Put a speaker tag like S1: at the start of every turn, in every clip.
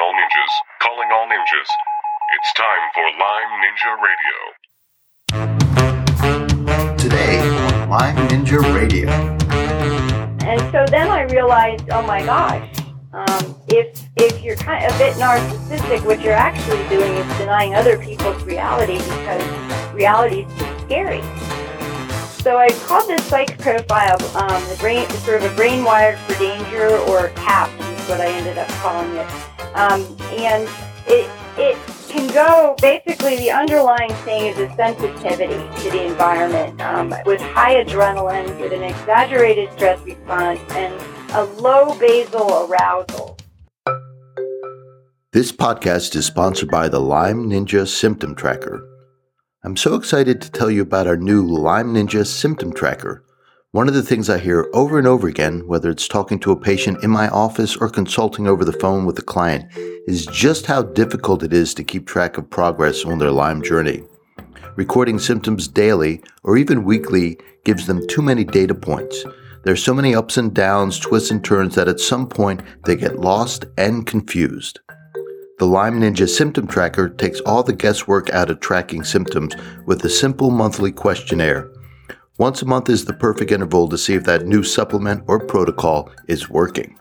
S1: all ninjas, calling all ninjas. It's time for Lyme Ninja Radio.
S2: Today on Lyme Ninja Radio.
S3: And so then I realized, oh my gosh, um, if if you're kind of a bit narcissistic, what you're actually doing is denying other people's reality because reality is too scary. So I called this psych profile um, the brain, sort of a brain wired for danger, or CAP is what I ended up calling it. Um, and it it can go basically the underlying thing is a sensitivity to the environment um, with high adrenaline, with an exaggerated stress response, and a low basal arousal.
S2: This podcast is sponsored by the Lyme Ninja Symptom Tracker. I'm so excited to tell you about our new Lyme Ninja Symptom Tracker. One of the things I hear over and over again, whether it's talking to a patient in my office or consulting over the phone with a client, is just how difficult it is to keep track of progress on their Lyme journey. Recording symptoms daily or even weekly gives them too many data points. There's so many ups and downs, twists and turns that at some point they get lost and confused. The Lyme Ninja Symptom Tracker takes all the guesswork out of tracking symptoms with a simple monthly questionnaire. Once a month is the perfect interval to see if that new supplement or protocol is working.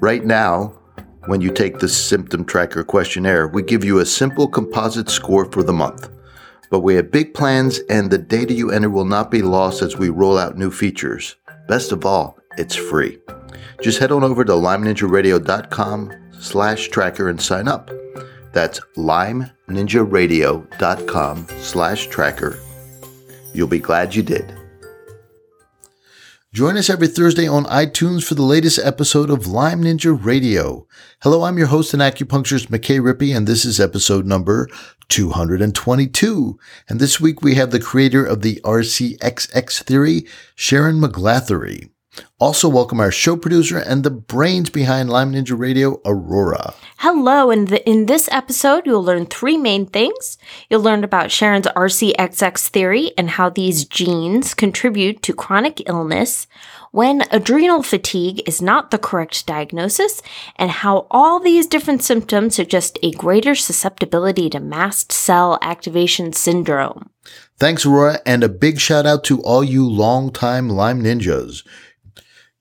S2: Right now, when you take the Symptom Tracker questionnaire, we give you a simple composite score for the month. But we have big plans, and the data you enter will not be lost as we roll out new features. Best of all, it's free. Just head on over to lymeninjaradio.com slash tracker and sign up. That's lymeninjaradio.com slash tracker. You'll be glad you did. Join us every Thursday on iTunes for the latest episode of Lyme Ninja Radio. Hello, I'm your host and acupuncturist McKay Rippey, and this is episode number 222. And this week we have the creator of the RCCX theory, Sharon Meglathery. Also, welcome our show producer and the brains behind Lyme Ninja Radio, Aurora.
S4: Hello, and in, in this episode, you'll learn three main things. You'll learn about Sharon's RCCX theory and how these genes contribute to chronic illness, when adrenal fatigue is not the correct diagnosis, and how all these different symptoms suggest a greater susceptibility to mast cell activation syndrome.
S2: Thanks, Aurora, and a big shout out to all you longtime Lyme Ninjas.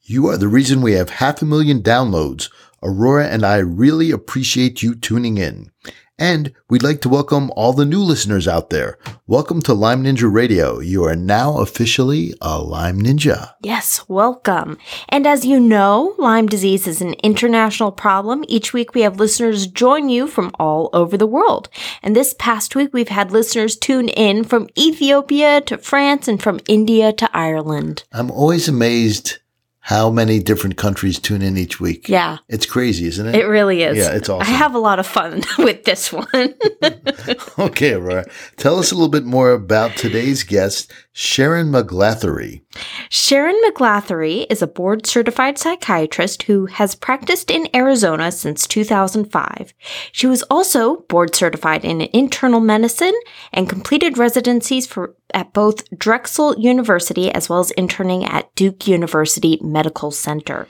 S2: You are the reason we have half a million downloads. Aurora and I really appreciate you tuning in. And we'd like to welcome all the new listeners out there. Welcome to Lyme Ninja Radio. You are now officially a Lyme Ninja.
S4: Yes, welcome. And as you know, Lyme disease is an international problem. Each week we have listeners join you from all over the world. And this past week we've had listeners tune in from Ethiopia to France and from India to Ireland.
S2: I'm always amazed how many different countries tune in each week.
S4: Yeah.
S2: It's crazy, isn't it?
S4: It really is.
S2: Yeah, it's awesome.
S4: I have a lot of fun with this one.
S2: okay, Aurora. Tell us a little bit more about today's guest, Sharon Meglathery.
S4: Sharon Meglathery is a board certified psychiatrist who has practiced in Arizona since 2005. She was also board certified in internal medicine and completed residencies for at both Drexel University as well as interning at Duke University Medical Center.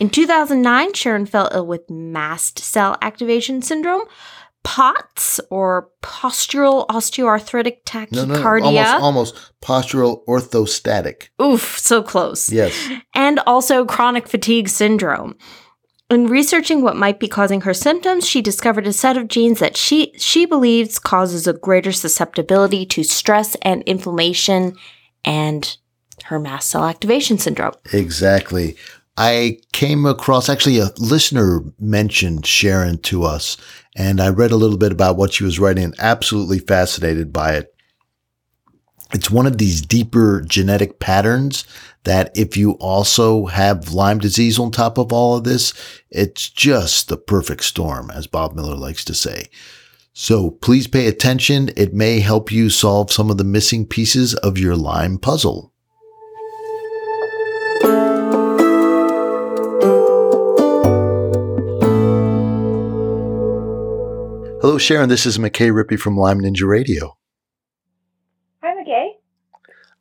S4: In 2009, Sharon fell ill with mast cell activation syndrome, POTS or postural osteoarthritic tachycardia.
S2: No, no, almost, almost postural orthostatic.
S4: Oof, so close.
S2: Yes.
S4: And also chronic fatigue syndrome. In researching what might be causing her symptoms, she discovered a set of genes that she she believes causes a greater susceptibility to stress and inflammation and her mast cell activation syndrome.
S2: Exactly. I came across actually a listener mentioned Sharon to us, and I read a little bit about what she was writing and absolutely fascinated by it. It's one of these deeper genetic patterns that if you also have Lyme disease on top of all of this, it's just the perfect storm, as Bob Miller likes to say. So please pay attention. It may help you solve some of the missing pieces of your Lyme puzzle. Hello, Sharon. This is McKay Rippey from Lyme Ninja Radio.
S3: Hi, McKay.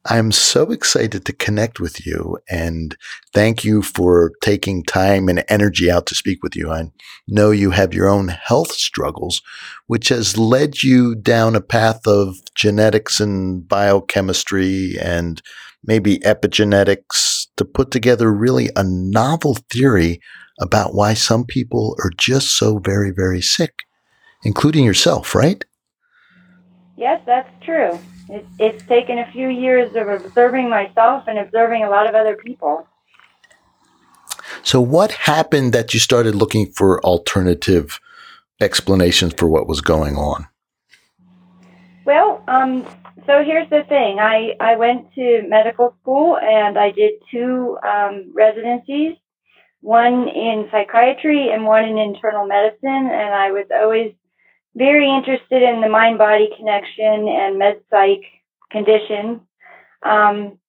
S2: I'm so excited to connect with you and thank you for taking time and energy out to speak with you. I know you have your own health struggles, which has led you down a path of genetics and biochemistry and maybe epigenetics to put together really a novel theory about why some people are just so very, very sick, including yourself, right?
S3: Yes, that's true. It, it's taken a few years of observing myself and observing a lot of other people.
S2: So, what happened that you started looking for alternative explanations for what was going on?
S3: Well, um, so here's the thing. I, I went to medical school and I did two um, residencies, one in psychiatry and one in internal medicine. And I was always very interested in the mind body connection and med psych conditions. Um,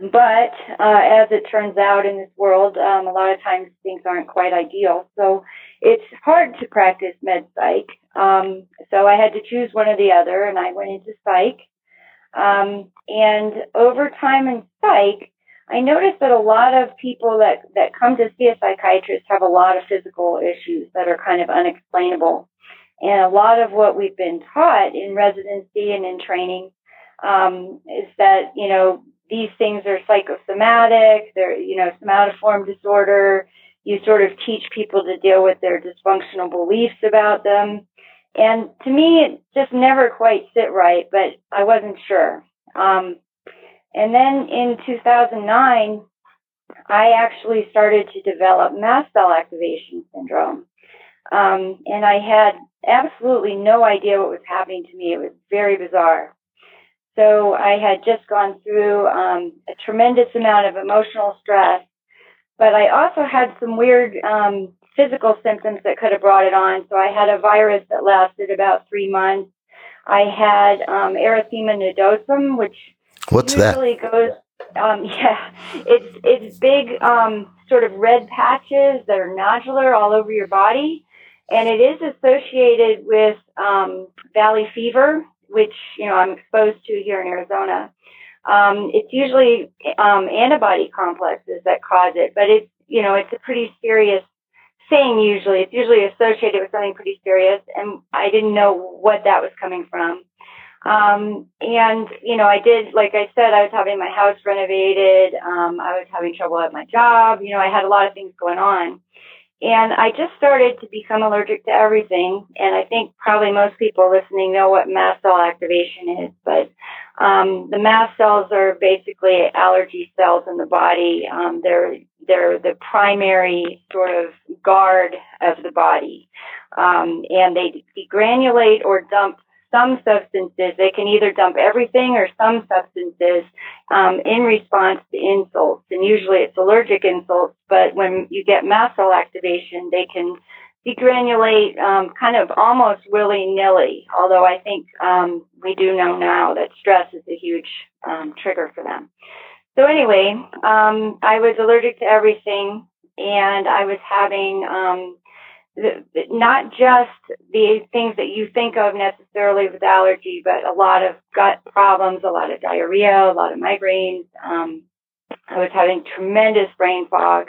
S3: but uh, as it turns out in this world, um, a lot of times things aren't quite ideal. So it's hard to practice med psych. Um, so I had to choose one or the other, and I went into psych. Um, and over time in psych, I noticed that a lot of people that, that come to see a psychiatrist have a lot of physical issues that are kind of unexplainable. And a lot of what we've been taught in residency and in training um, is that, you know, these things are psychosomatic, they're, you know, somatoform disorder. You sort of teach people to deal with their dysfunctional beliefs about them. And to me, it just never quite sit right, but I wasn't sure. Um, and then in 2009, I actually started to develop mast cell activation syndrome. Um, and I had absolutely no idea what was happening to me. It was very bizarre. So I had just gone through um, a tremendous amount of emotional stress, but I also had some weird um, physical symptoms that could have brought it on. So I had a virus that lasted about three months. I had um, erythema nodosum, which
S2: what's
S3: usually
S2: that?
S3: goes. Um, yeah, it's it's big, um, sort of red patches that are nodular all over your body and it is associated with um, valley fever, which you know I'm exposed to here in Arizona. Um, it's usually um, antibody complexes that cause it, but it's you know it's a pretty serious thing. Usually, it's usually associated with something pretty serious, and I didn't know what that was coming from. Um, and you know, I did, like I said, I was having my house renovated. Um, I was having trouble at my job. You know, I had a lot of things going on. And I just started to become allergic to everything. And I think probably most people listening know what mast cell activation is, but um, the mast cells are basically allergy cells in the body. Um, they're they're the primary sort of guard of the body, um, and they degranulate or dump some substances. They can either dump everything or some substances um, in response to insults. And usually it's allergic insults, but when you get mast cell activation, they can degranulate um, kind of almost willy nilly. Although I think um, we do know now that stress is a huge um, trigger for them. So anyway, um, I was allergic to everything, and I was having um, not just the things that you think of necessarily with allergy, but a lot of gut problems, a lot of diarrhea, a lot of migraines. Um, I was having tremendous brain fog.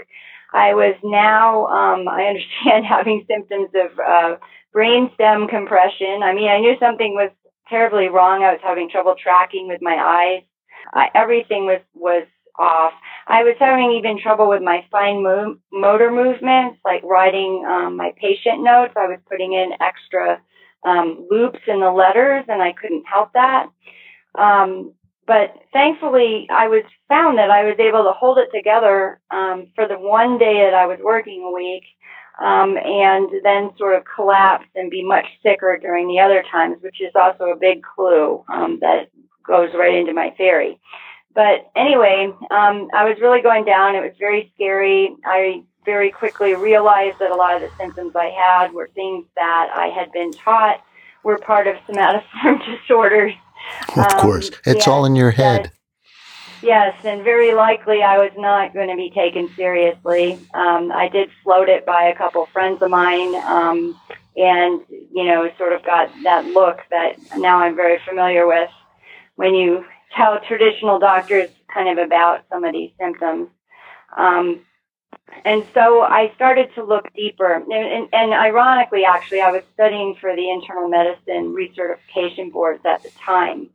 S3: I was now, um, I understand, having symptoms of uh, brain stem compression. I mean, I knew something was terribly wrong. I was having trouble tracking with my eyes. Uh, everything was was off. I was having even trouble with my fine mo- motor movements, like writing um, my patient notes. I was putting in extra um, loops in the letters, and I couldn't help that. Um, but thankfully, I was found that I was able to hold it together um, for the one day that I was working a week, um, and then sort of collapse and be much sicker during the other times, which is also a big clue um, that goes right into my theory. But anyway, um, I was really going down. It was very scary. I very quickly realized that a lot of the symptoms I had were things that I had been taught were part of somatoform disorders.
S2: Of um, course, it's all in your head.
S3: Yes, and very likely I was not going to be taken seriously. Um, I did float it by a couple friends of mine, um, and you know, sort of got that look that now I'm very familiar with when you tell traditional doctors kind of about some of these symptoms. Um, and so I started to look deeper. And, and, and, ironically, actually, I was studying for the internal medicine recertification boards at the time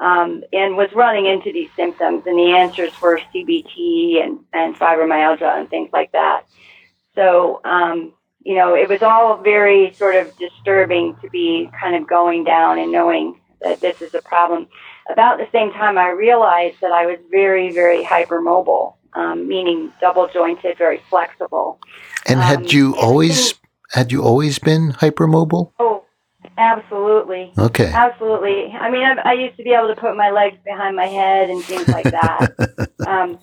S3: um, and was running into these symptoms. And the answers were CBT and, and fibromyalgia and things like that. So, um, you know, it was all very sort of disturbing to be kind of going down and knowing that this is a problem. About the same time, I realized that I was very, very hypermobile um, meaning double jointed, very flexible.
S2: And had um, you always had you always been hypermobile?
S3: Oh, absolutely.
S2: Okay.
S3: Absolutely. I mean, I, I, used to be able to put my legs behind my head and things like that. um,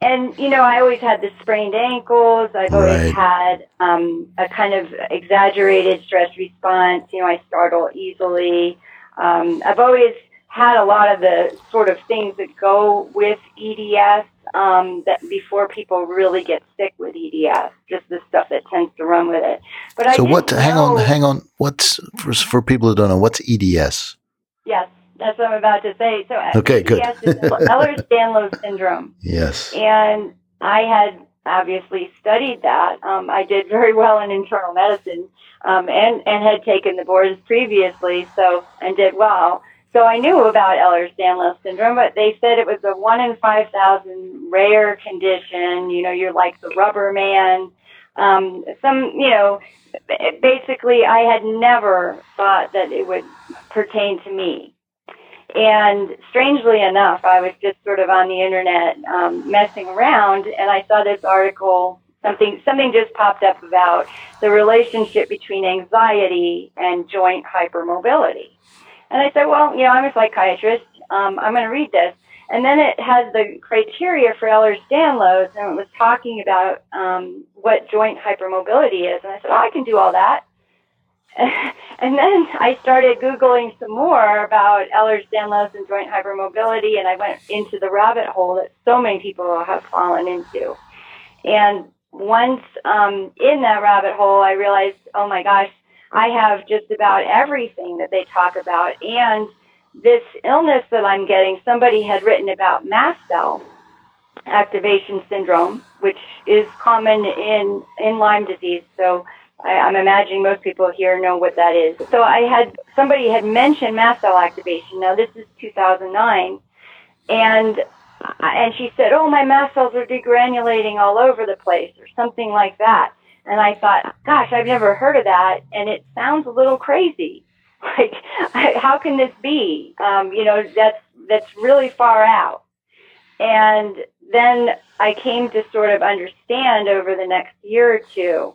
S3: and you know, I always had the sprained ankles. I've always right. had um, a kind of exaggerated stress response. You know, I startle easily. Um, I've always had a lot of the sort of things that go with EDS um, that before people really get sick with EDS, just the stuff that tends to run with it. But
S2: so
S3: I
S2: what? Hang know, on, hang on. What's for, for people who don't know? What's EDS?
S3: Yes, that's what I'm about to say. So
S2: okay,
S3: EDS
S2: good.
S3: is Ehlers-Danlos syndrome.
S2: Yes,
S3: and I had obviously studied that. Um, I did very well in internal medicine, um, and and had taken the boards previously, so and did well. So I knew about Ehlers-Danlos syndrome, but they said it was a one in 5,000 rare condition. You know, you're like the rubber man. Um, some, you know, basically I had never thought that it would pertain to me. And strangely enough, I was just sort of on the internet um, messing around, and I saw this article. Something something just popped up about the relationship between anxiety and joint hypermobility. And I said, well, you know, I'm a psychiatrist. Um, I'm going to read this. And then it has the criteria for Ehlers-Danlos, and it was talking about um, what joint hypermobility is. And I said, oh, I can do all that. and then I started Googling some more about Ehlers-Danlos and joint hypermobility, and I went into the rabbit hole that so many people have fallen into. And once um, in that rabbit hole, I realized, oh my gosh, I have just about everything that they talk about. And this illness that I'm getting, somebody had written about mast cell activation syndrome, which is common in, in Lyme disease. So I, I'm imagining most people here know what that is. So I had, somebody had mentioned mast cell activation. Now this is 2009. And and she said, "Oh, my mast cells are degranulating all over the place," or something like that. And I thought, gosh, I've never heard of that. And it sounds a little crazy. Like, how can this be? Um, you know, that's, that's really far out. And then I came to sort of understand over the next year or two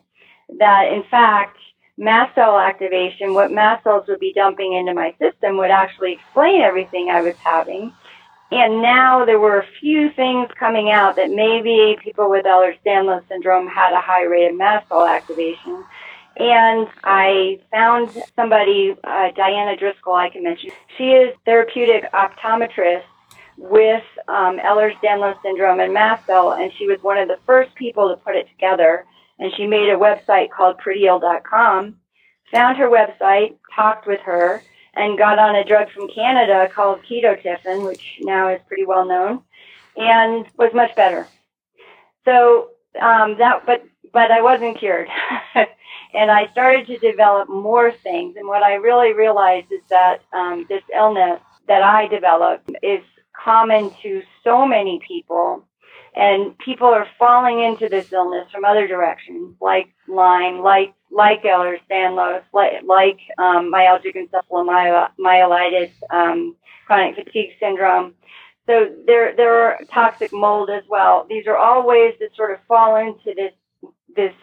S3: that in fact, mast cell activation, what mast cells would be dumping into my system would actually explain everything I was having and now there were a few things coming out that maybe people with Ehlers-Danlos syndrome had a high rate of mast cell activation. And I found somebody, uh, Diana Driscoll, I can mention. She is therapeutic optometrist with um, Ehlers-Danlos syndrome and mast cell, and she was one of the first people to put it together. And she made a website called prettyill.com. Found her website, talked with her, and got on a drug from Canada called ketotifen, which now is pretty well known, and was much better. So um, that, but but I wasn't cured, and I started to develop more things. And what I really realized is that um, this illness that I developed is common to so many people and people are falling into this illness from other directions, like Lyme, like like Ehlers-Danlos, like, like um, myalgic encephalomyelitis, um, chronic fatigue syndrome. So there there are toxic mold as well. These are all ways that sort of fall into this this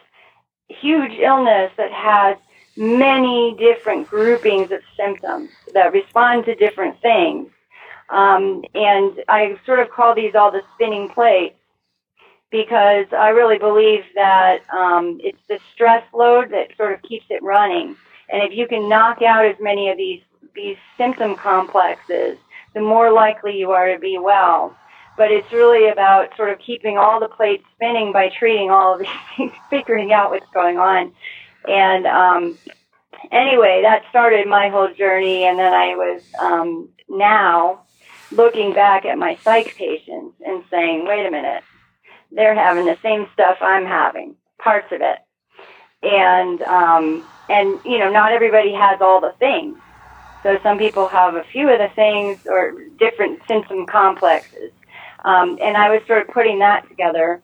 S3: huge illness that has many different groupings of symptoms that respond to different things. Um, and I sort of call these all the spinning plates because I really believe that um, it's the stress load that sort of keeps it running. And if you can knock out as many of these these symptom complexes, the more likely you are to be well. But it's really about sort of keeping all the plates spinning by treating all of these things, figuring out what's going on. And um, anyway, that started my whole journey. And then I was um, now looking back at my psych patients and saying, wait a minute, they're having the same stuff I'm having, parts of it. And, um, and, you know, not everybody has all the things. So some people have a few of the things or different symptom complexes. Um, and I was sort of putting that together.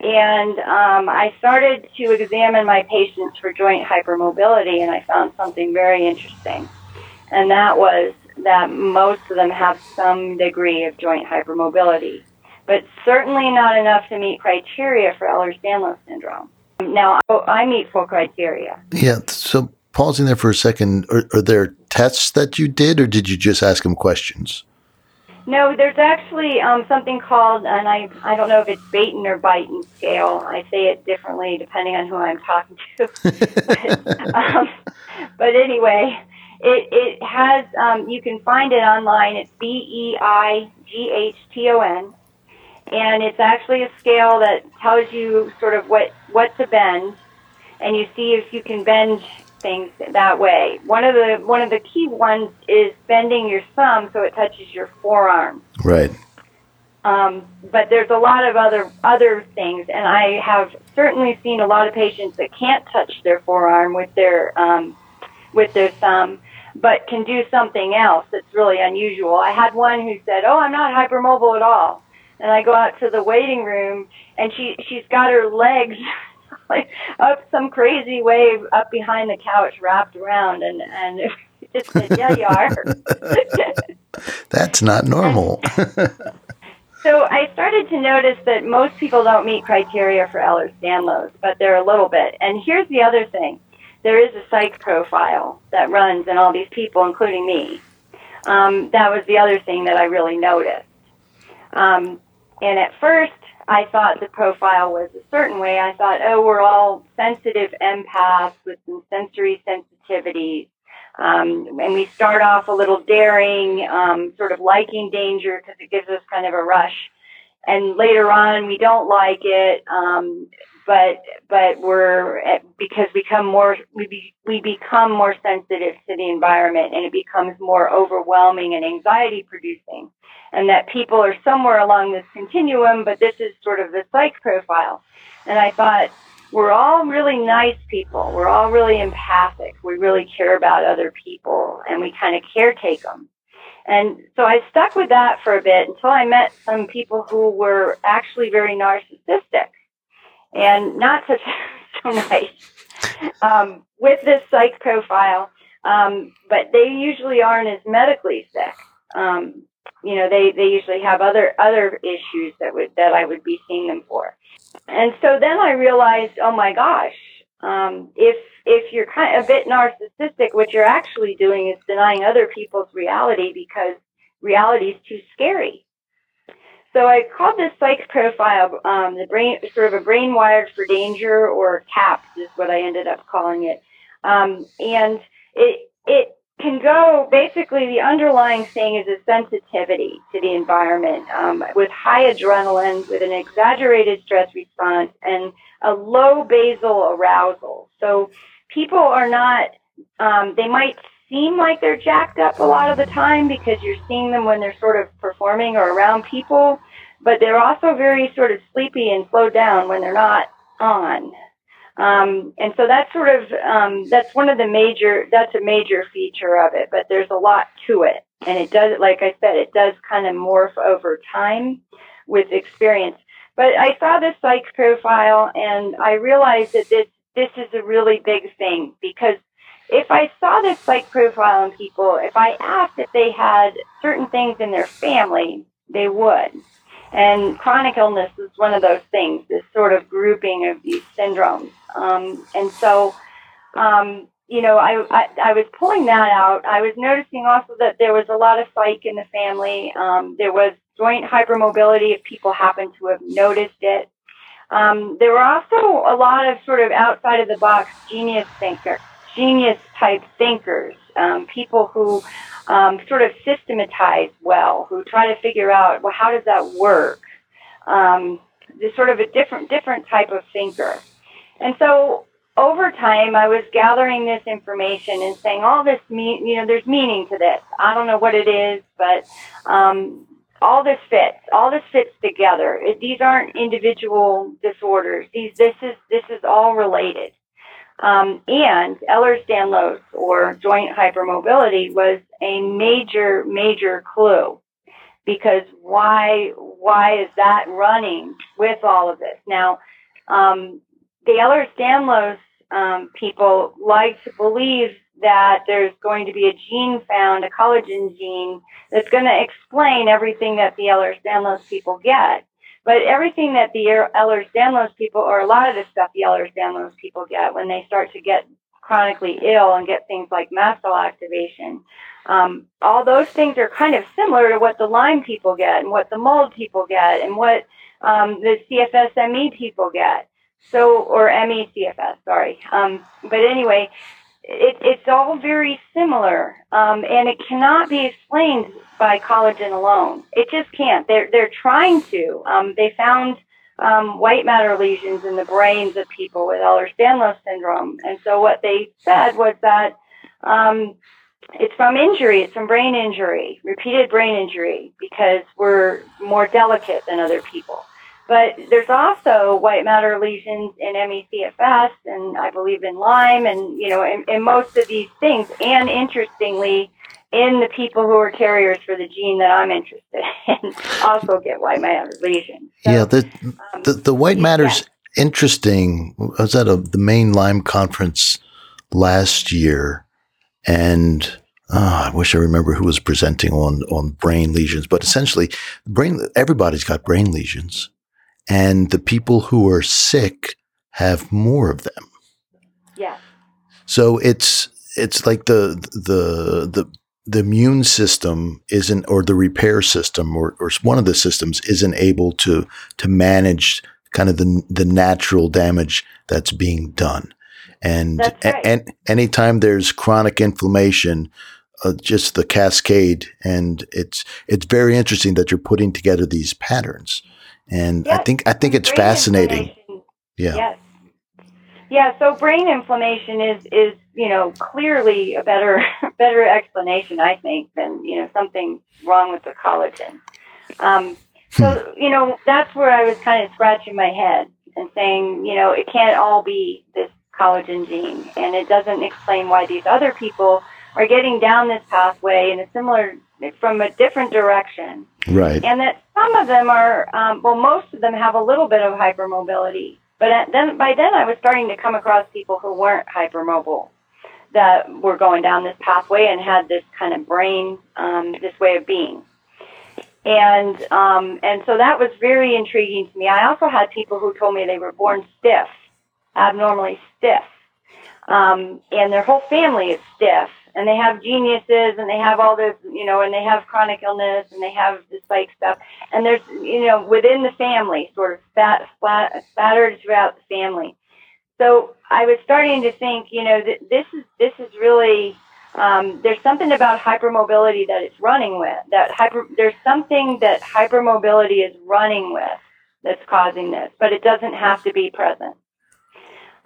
S3: And um, I started to examine my patients for joint hypermobility, and I found something very interesting. And that was that most of them have some degree of joint hypermobility, but certainly not enough to meet criteria for Ehlers-Danlos syndrome. Now, I meet full criteria.
S2: Yeah. So pausing there for a second, are, are there tests that you did, or did you just ask them questions?
S3: No, there's actually um, something called, and I I don't know if it's Baton or Beighton scale. I say it differently depending on who I'm talking to. but, um, but anyway, it it has um, you can find it online. It's B E I G H T O N, and it's actually a scale that tells you sort of what what to bend, and you see if you can bend things that way. One of the one of the key ones is bending your thumb so it touches your forearm.
S2: Right.
S3: Um, but there's a lot of other other things, and I have certainly seen a lot of patients that can't touch their forearm with their um, with their thumb, but can do something else that's really unusual. I had one who said, "Oh, I'm not hypermobile at all," and I go out to the waiting room, and she she's got her legs like up some crazy way up behind the couch, wrapped around, and and just said, "Yeah, you are."
S2: That's not normal.
S3: so I started to notice that most people don't meet criteria for Ehlers-Danlos, but they're a little bit. And here's the other thing: there is a psych profile that runs in all these people, including me. Um, that was the other thing that I really noticed. Um, and at first, I thought the profile was a certain way. I thought, oh, we're all sensitive empaths with some sensory sensitivities. Um, and we start off a little daring, um, sort of liking danger because it gives us kind of a rush. And later on, we don't like it, um, but but we're eh, because we become more we be, we become more sensitive to the environment, and it becomes more overwhelming and anxiety producing and that people are somewhere along this continuum, but this is sort of the psych profile. And I thought, we're all really nice people. We're all really empathic. We really care about other people and we kind of caretake them. And so I stuck with that for a bit until I met some people who were actually very narcissistic and not such so nice um, with this psych profile. Um, but they usually aren't as medically sick. Um, you know, they, they usually have other, other issues that would, that I would be seeing them for. And so then I realized, oh my gosh, um, if, if you're kind of a bit narcissistic, what you're actually doing is denying other people's reality because reality is too scary. So I called this psych profile, um, the brain, sort of a brain wired for danger or CAPS is what I ended up calling it. Um, and it, it can go basically the underlying thing is a sensitivity to the environment um, with high adrenaline, with an exaggerated stress response, and a low basal arousal. So people are not, um, they might seem like they're jacked up a lot of the time because you're seeing them when they're sort of performing or around people, but they're also very sort of sleepy and slowed down when they're not on. Um, and so that's sort of um, that's one of the major that's a major feature of it. But there's a lot to it, and it does, like I said, it does kind of morph over time with experience. But I saw this psych profile, and I realized that this this is a really big thing because if I saw this psych profile in people, if I asked if they had certain things in their family, they would. And chronic illness is one of those things, this sort of grouping of these syndromes. Um, and so, um, you know, I, I, I was pulling that out. I was noticing also that there was a lot of psych in the family. Um, there was joint hypermobility if people happen to have noticed it. Um, there were also a lot of sort of outside of the box genius thinker, genius type thinkers, um, people who um, sort of systematize well, who try to figure out well how does that work. Um, this sort of a different different type of thinker. And so over time, I was gathering this information and saying all this mean, you know, there's meaning to this. I don't know what it is, but um, all this fits. All this fits together. It, these aren't individual disorders. These, this is this is all related. Um, and Ehlers-Danlos or joint hypermobility was a major, major clue because why why is that running with all of this? Now, um, the Ehlers-Danlos um, people like to believe that there's going to be a gene found, a collagen gene, that's going to explain everything that the Ehlers-Danlos people get. But everything that the Ehlers-Danlos people, or a lot of the stuff the Ehlers-Danlos people get when they start to get chronically ill and get things like mast cell activation, um, all those things are kind of similar to what the Lyme people get and what the mold people get and what um, the CFS-ME people get. So, or ME-CFS, sorry. Um, but anyway, it, it's all very similar, um, and it cannot be explained by collagen alone. It just can't. They're they're trying to. Um, they found um, white matter lesions in the brains of people with Ehlers-Danlos syndrome, and so what they said was that um, it's from injury. It's from brain injury, repeated brain injury, because we're more delicate than other people. But there's also white matter lesions in ME/CFS, and I believe in Lyme, and you know, in, in most of these things. And interestingly, in the people who are carriers for the gene that I'm interested in, also get white matter lesions.
S2: So, yeah, the, um, the, the white matter's yeah. interesting. I was at a, the main Lyme conference last year, and oh, I wish I remember who was presenting on on brain lesions. But essentially, brain everybody's got brain lesions and the people who are sick have more of them.
S3: Yeah.
S2: So it's it's like the the the the immune system isn't or the repair system or, or one of the systems isn't able to to manage kind of the the natural damage that's being done. And
S3: right.
S2: and anytime there's chronic inflammation, uh, just the cascade and it's it's very interesting that you're putting together these patterns and yes. I think I think it's
S3: brain
S2: fascinating. Yeah.
S3: Yes. Yeah. So brain inflammation is is you know clearly a better better explanation I think than you know something wrong with the collagen. Um, so hmm. you know that's where I was kind of scratching my head and saying you know it can't all be this collagen gene and it doesn't explain why these other people are getting down this pathway in a similar from a different direction.
S2: Right.
S3: And that some of them are, um, well, most of them have a little bit of hypermobility. But then by then I was starting to come across people who weren't hypermobile that were going down this pathway and had this kind of brain, um, this way of being. And um, and so that was very intriguing to me. I also had people who told me they were born stiff, abnormally stiff, um, and their whole family is stiff and they have geniuses and they have all this, you know, and they have chronic illness and they have this like stuff. And there's, you know, within the family, sort of spat, flat, spattered throughout the family. So I was starting to think, you know, this is, this is really, um, there's something about hypermobility that it's running with, that hyper, there's something that hypermobility is running with that's causing this, but it doesn't have to be present.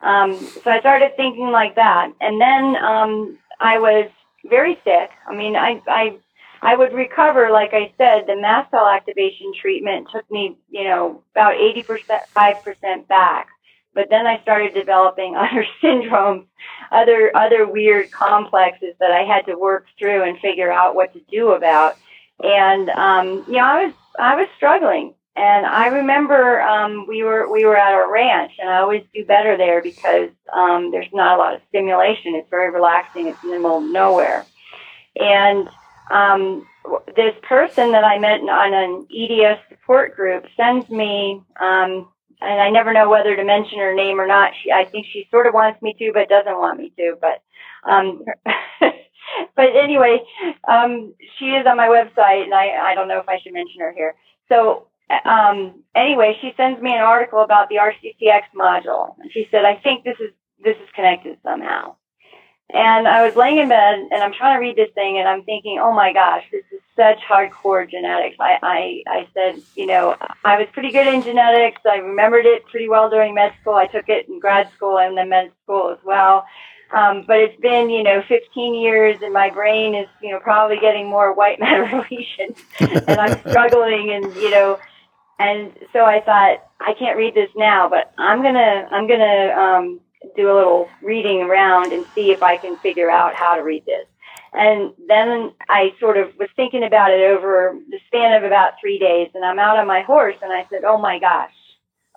S3: Um, so I started thinking like that. And then, um, I was very sick. I mean, I, I, I would recover, like I said, the mast cell activation treatment took me, you know, about 80%, 5% back. But then I started developing other syndromes, other, other weird complexes that I had to work through and figure out what to do about. And, um, you know, I was, I was struggling. And I remember um, we were we were at our ranch, and I always do better there because um, there's not a lot of stimulation. It's very relaxing. It's in the middle of nowhere. And um, this person that I met on an EDS support group sends me, um, and I never know whether to mention her name or not. She, I think she sort of wants me to, but doesn't want me to. But um, but anyway, um, she is on my website, and I I don't know if I should mention her here. So um, anyway, she sends me an article about the RCCX module, and she said, "I think this is this is connected somehow." And I was laying in bed and I'm trying to read this thing and I'm thinking, oh my gosh, this is such hardcore genetics. I, I, I said, you know, I was pretty good in genetics. I remembered it pretty well during med school. I took it in grad school and then med school as well. Um, but it's been, you know, 15 years and my brain is, you know, probably getting more white matter lesions and I'm struggling and, you know, and so I thought, I can't read this now, but I'm gonna, I'm gonna, um, do a little reading around and see if I can figure out how to read this. And then I sort of was thinking about it over the span of about three days and I'm out on my horse and I said, Oh my gosh,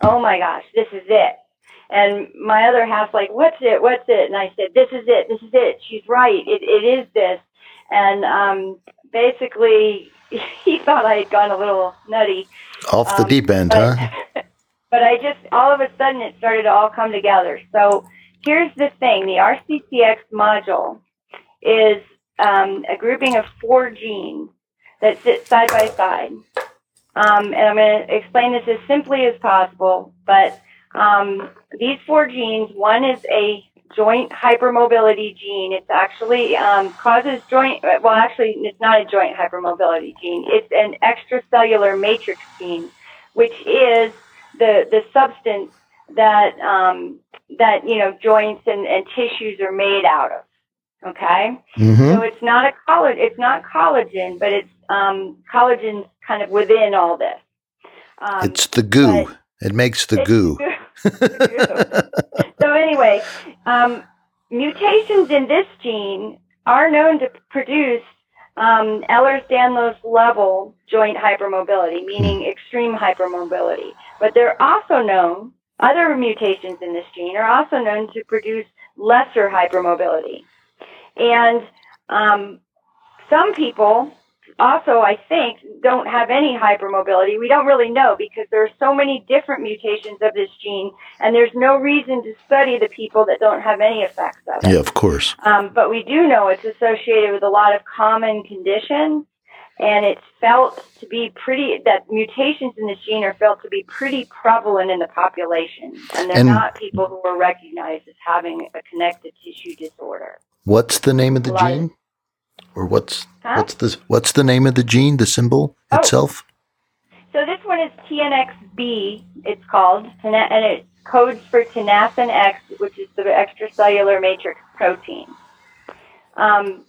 S3: oh my gosh, this is it. And my other half's like, what's it? What's it? And I said, this is it. This is it. She's right. It, it is this. And, um, basically he thought I had gone a little nutty.
S2: Off the
S3: Um,
S2: deep end,
S3: but-
S2: huh?
S3: but I just all of a sudden it started to all come together. So here's the thing: the RCCX module is um, a grouping of four genes that sit side by side. Um, and I'm going to explain this as simply as possible. But um, these four genes, one is a joint hypermobility gene. It's actually um, causes joint. Well, actually, it's not a joint hypermobility gene. It's an extracellular matrix gene, which is the the substance that um, that you know joints and, and tissues are made out of. Okay,
S2: hmm
S3: so it's not a collagen. It's not collagen, but it's um, collagen's kind of within all this. Um,
S2: It's the goo. It makes the
S3: it's
S2: goo.
S3: so anyway, um, mutations in this gene are known to produce um, Ehlers-Danlos level joint hypermobility, meaning extreme hypermobility. But they're also known, other mutations in this gene are also known to produce lesser hypermobility. And um, some people also, I think, don't have any hypermobility. We don't really know because there are so many different mutations of this gene, and there's no reason to study the people that don't have any effects of it.
S2: Yeah, of course.
S3: Um, but we do know it's associated with a lot of common conditions, and it's felt to be pretty, that mutations in this gene are felt to be pretty prevalent in the population, and they're
S2: And-
S3: not people who are recognized as having a connective tissue disorder.
S2: What's the name of the gene? Or what's
S3: Huh?
S2: what's the what's the name of the gene? The symbol
S3: Oh.
S2: itself?
S3: So this one is TNXB, it's called, and it codes for tenascin X, which is the extracellular matrix protein. Um,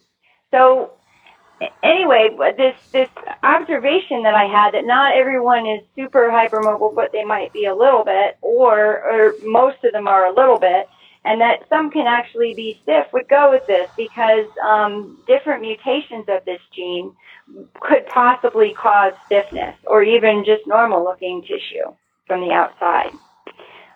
S3: so anyway, this this observation that I had that not everyone is super hypermobile, but they might be a little bit, or or most of them are a little bit, and that some can actually be stiff would go with this because um, different mutations of this gene could possibly cause stiffness or even just normal looking tissue from the outside.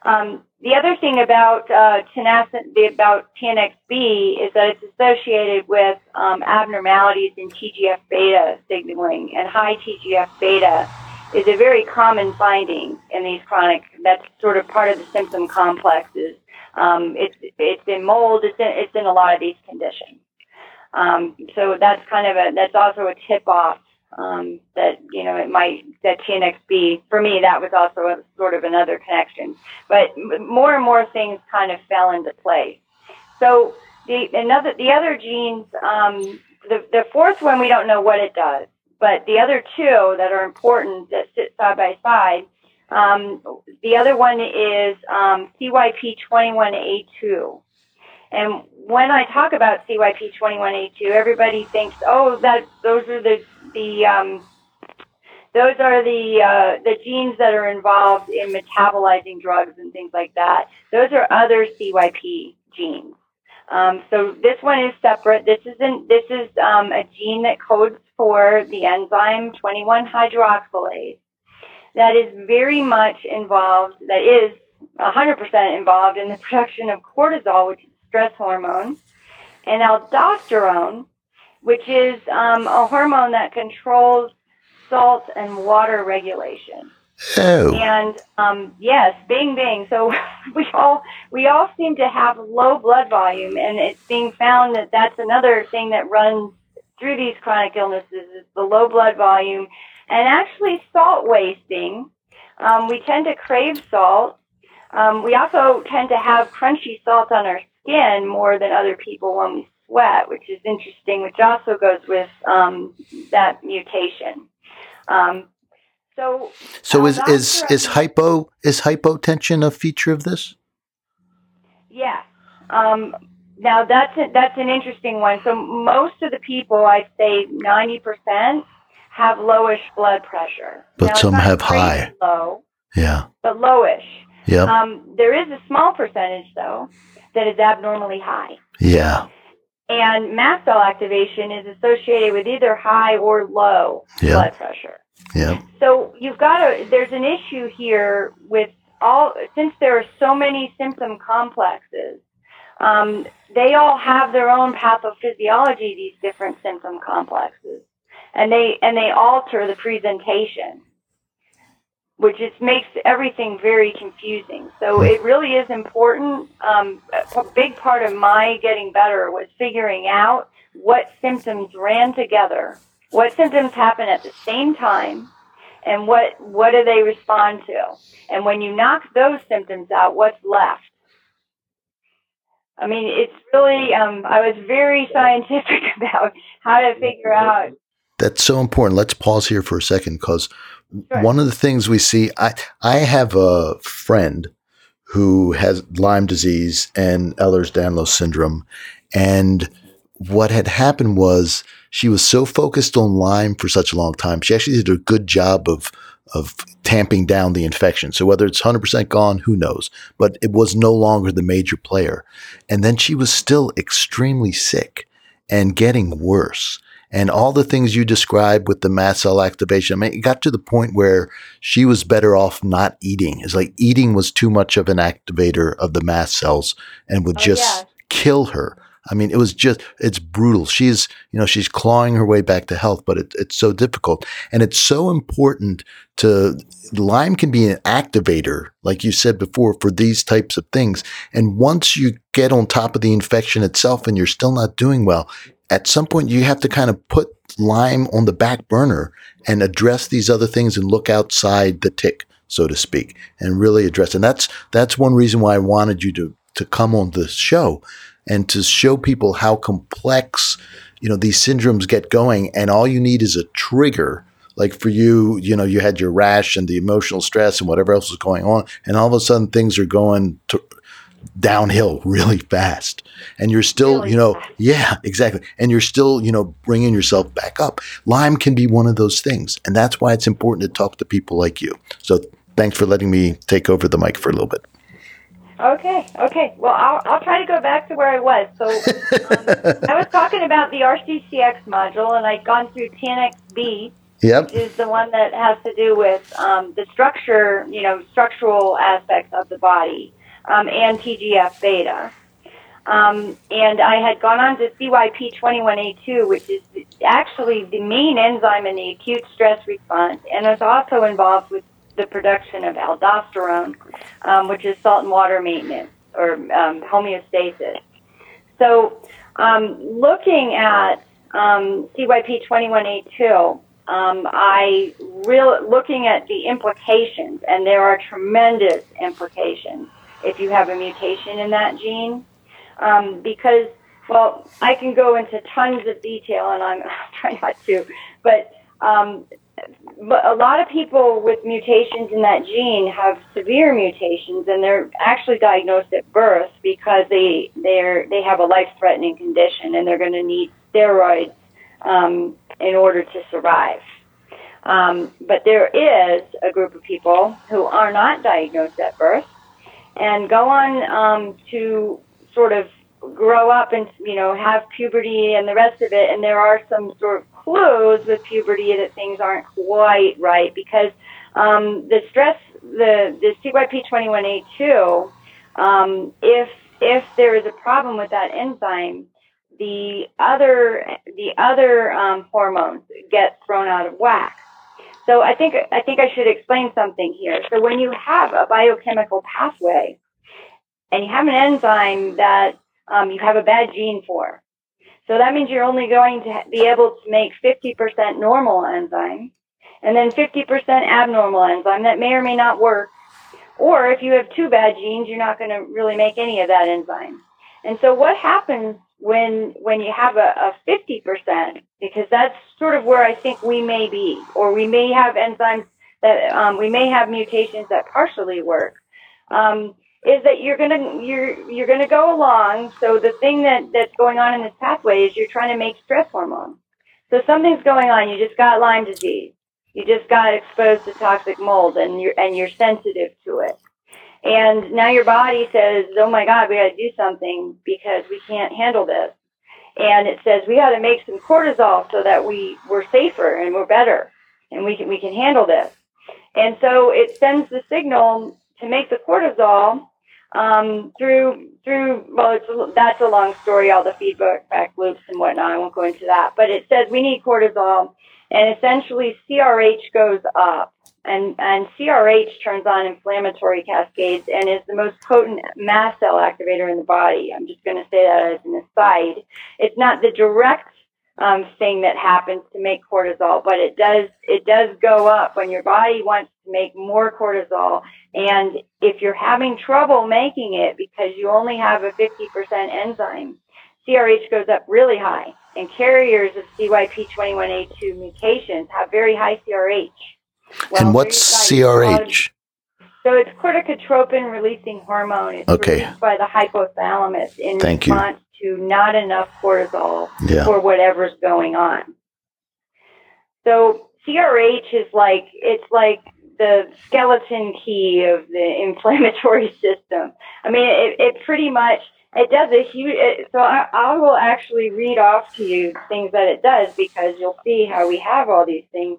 S3: Um, the other thing about uh, tenascin, the, about TNXB is that it's associated with um, abnormalities in TGF beta signaling, and high TGF beta is a very common finding in these chronic. That's sort of part of the symptom complexes. Um, it's it's in mold. It's in it's in a lot of these conditions. Um, so that's kind of a that's also a tip off um, that you know it might that TNXB for me that was also a, sort of another connection. But more and more things kind of fell into place. So the another the other genes, um, the the fourth one we don't know what it does, but the other two that are important that sit side by side. Um, the other one is um, CYP21A2. And when I talk about CYP21A2, everybody thinks, oh, that those are the the um, those are the uh, the genes that are involved in metabolizing drugs and things like that. Those are other CYP genes. Um, so this one is separate. This isn't. This is um, a gene that codes for the enzyme 21 hydroxylase. That is very much involved. That is 100% involved in the production of cortisol, which is stress hormone, and aldosterone, which is um, a hormone that controls salt and water regulation.
S2: Oh,
S3: And um, yes, bing bing. So we all we all seem to have low blood volume, and it's being found that that's another thing that runs through these chronic illnesses is the low blood volume, and actually salt wasting. Um, we tend to crave salt. Um, we also tend to have crunchy salt on our skin more than other people when we sweat, which is interesting, which also goes with um, that mutation. Um, so,
S2: So is is is hypo is hypotension a feature of this?
S3: Yeah. Um, now that's a, that's an interesting one. So most of the people, I'd say ninety percent, have lowish blood pressure.
S2: But
S3: Now,
S2: some have high.
S3: Low,
S2: Yeah.
S3: but lowish.
S2: Yeah.
S3: Um, there is a small percentage though that is abnormally high.
S2: Yeah.
S3: And mast cell activation is associated with either high or low blood pressure.
S2: Yeah.
S3: So you've got to, there's an issue here with all, since there are so many symptom complexes, um, they all have their own pathophysiology, these different symptom complexes. And they, and they alter the presentation, which just makes everything very confusing. So it really is important. Um, a big part of my getting better was figuring out what symptoms ran together, what symptoms happen at the same time, and what what do they respond to? And when you knock those symptoms out, what's left? I mean, it's really. Um, I was very scientific about how to figure out.
S2: That's so important. Let's pause here for a second because
S3: Sure.
S2: one of the things we see, I I have a friend who has Lyme disease and Ehlers-Danlos syndrome, and what had happened was she was so focused on Lyme for such a long time. She actually did a good job of of tamping down the infection. So whether it's 100% gone, who knows? But it was no longer the major player. And then she was still extremely sick and getting worse. And all the things you described with the mast cell activation, I mean, it got to the point where she was better off not eating. It's like eating was too much of an activator of the mast cells and would
S3: Oh,
S2: just
S3: yeah.
S2: kill her. I mean, it was just, it's brutal. She's, you know, she's clawing her way back to health, but it, it's so difficult. And it's so important to, Lyme can be an activator, like you said before, for these types of things. And once you get on top of the infection itself and you're still not doing well, at some point you have to kind of put Lyme on the back burner and address these other things and look outside the tick, so to speak, and really address. And that's, that's one reason why I wanted you to, to come on the show and to show people how complex, you know, these syndromes get going. And all you need is a trigger. Like for you, you know, you had your rash and the emotional stress and whatever else was going on. And all of a sudden things are going to downhill really fast. And you're still,
S3: Really
S2: you know,
S3: fast.
S2: yeah, exactly. And you're still, you know, bringing yourself back up. Lyme can be one of those things. And that's why it's important to talk to people like you. So thanks for letting me take over the mic for a little bit.
S3: Okay, okay. Well, I'll, I'll try to go back to where I was. So um, I was talking about the RCCX module, and I'd gone through TNX-B,
S2: Yep.
S3: is the one that has to do with um, the structure, you know, structural aspects of the body, um, and TGF beta. Um, and I had gone on to CYP21A2, which is actually the main enzyme in the acute stress response, and it's also involved with the production of aldosterone, um, which is salt and water maintenance or um, homeostasis. So, um, looking at um, CYP21A2, um, I real looking at the implications, and there are tremendous implications if you have a mutation in that gene, um, because well, I can go into tons of detail, and I'm trying not to, but um, but a lot of people with mutations in that gene have severe mutations, and they're actually diagnosed at birth because they they're they have a life threatening condition, and they're going to need steroids um, in order to survive. Um, but there is a group of people who are not diagnosed at birth and go on um, to sort of grow up and you know have puberty and the rest of it. And there are some sort of clues with puberty that things aren't quite right because um, the stress the the CYP21A2 um, if if there is a problem with that enzyme the other the other um, hormones get thrown out of whack so I think I think I should explain something here. So when you have a biochemical pathway and you have an enzyme that um, you have a bad gene for, so that means you're only going to be able to make 50% normal enzyme and then 50% abnormal enzyme that may or may not work. Or if you have two bad genes, you're not going to really make any of that enzyme. And so what happens when when you have a, a 50%, because that's sort of where I think we may be, or we may have enzymes that um, we may have mutations that partially work. Um, is that you're gonna you're you're gonna go along. So the thing that that's going on in this pathway is you're trying to make stress hormone. So something's going on. You just got Lyme disease. You just got exposed to toxic mold, and you're and you're sensitive to it. And now your body says, "Oh my God, we got to do something because we can't handle this." And it says we got to make some cortisol so that we we're safer and we're better, and we can we can handle this. And so it sends the signal to make the cortisol um, through through well, it's, that's a long story, all the feedback loops and whatnot. I won't go into that, but it says we need cortisol, and essentially CRH goes up, and and CRH turns on inflammatory cascades and is the most potent mast cell activator in the body. I'm just going to say that as an aside. It's not the direct um, thing that happens to make cortisol, but it does it does go up when your body wants to make more cortisol. And if you're having trouble making it because you only have a 50% enzyme, CRH goes up really high. And carriers of CYP21A2 mutations have very high CRH.
S2: Well, and what's CRH?
S3: So it's corticotropin releasing hormone. It's
S2: okay.
S3: released by the hypothalamus in
S2: Thank
S3: response to not enough cortisol
S2: Yeah.
S3: for whatever's going on. So CRH is like it's like the skeleton key of the inflammatory system. I mean, it, it pretty much it does a huge. It, so I, I will actually read off to you things that it does because you'll see how we have all these things.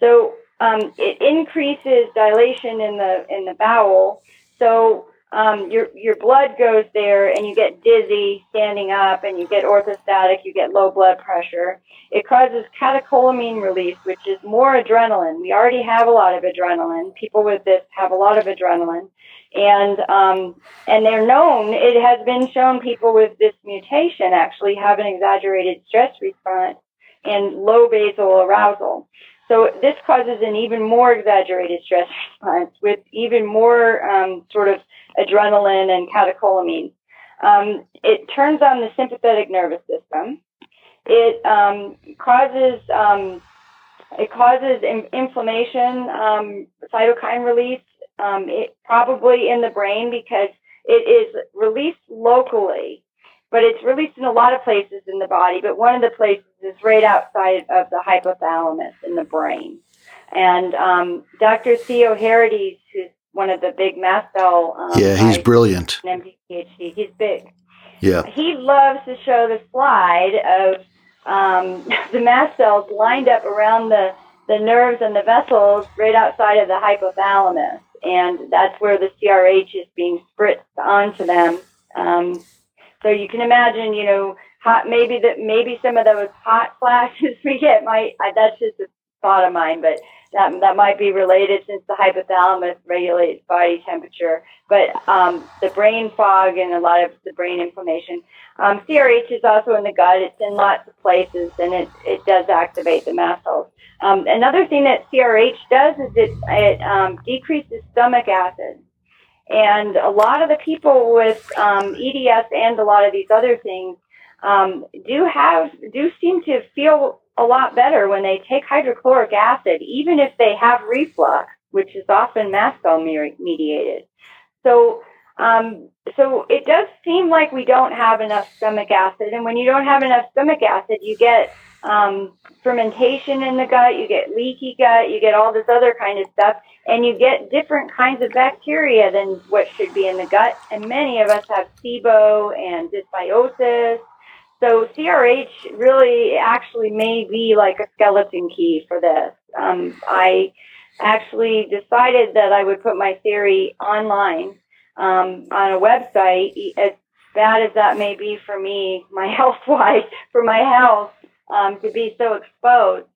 S3: So um, it increases dilation in the in the bowel. So um, your your blood goes there, and you get dizzy standing up, and you get orthostatic, you get low blood pressure. It causes catecholamine release, which is more adrenaline. We already have a lot of adrenaline. People with this have a lot of adrenaline, and um, and they're known. It has been shown people with this mutation actually have an exaggerated stress response and low basal arousal. So this causes an even more exaggerated stress response with even more um, sort of adrenaline and catecholamine. Um, it turns on the sympathetic nervous system. It um, causes um, it causes in- inflammation, um, cytokine release, um, it, probably in the brain because it is released locally, but it's released in a lot of places in the body. But one of the places is right outside of the hypothalamus in the brain. And um, Dr. Theoharides, who's one of the big mast cell. Um,
S2: Yeah, he's brilliant.
S3: MD PhD. He's big.
S2: Yeah.
S3: He loves to show the slide of um, the mast cells lined up around the, the nerves and the vessels right outside of the hypothalamus. And that's where the CRH is being spritzed onto them. Um, so you can imagine, you know, hot, maybe that maybe some of those hot flashes we get might, I, that's just a thought of mine, but that, that might be related since the hypothalamus regulates body temperature. But um, the brain fog and a lot of the brain inflammation. Um, CRH is also in the gut. It's in lots of places, and it, it does activate the mast cells. Um, another thing that CRH does is it, it um, decreases stomach acid. And a lot of the people with um, EDS and a lot of these other things um, do have do seem to feel a lot better when they take hydrochloric acid, even if they have reflux, which is often mast cell mediated. So, um, so it does seem like we don't have enough stomach acid, and when you don't have enough stomach acid, you get um, fermentation in the gut, you get leaky gut, you get all this other kind of stuff, and you get different kinds of bacteria than what should be in the gut. And many of us have SIBO and dysbiosis so CRH really actually may be like a skeleton key for this. Um, I actually decided that I would put my theory online um, on a website. As bad as that may be for me, my health wise, for my health, um, to be so exposed.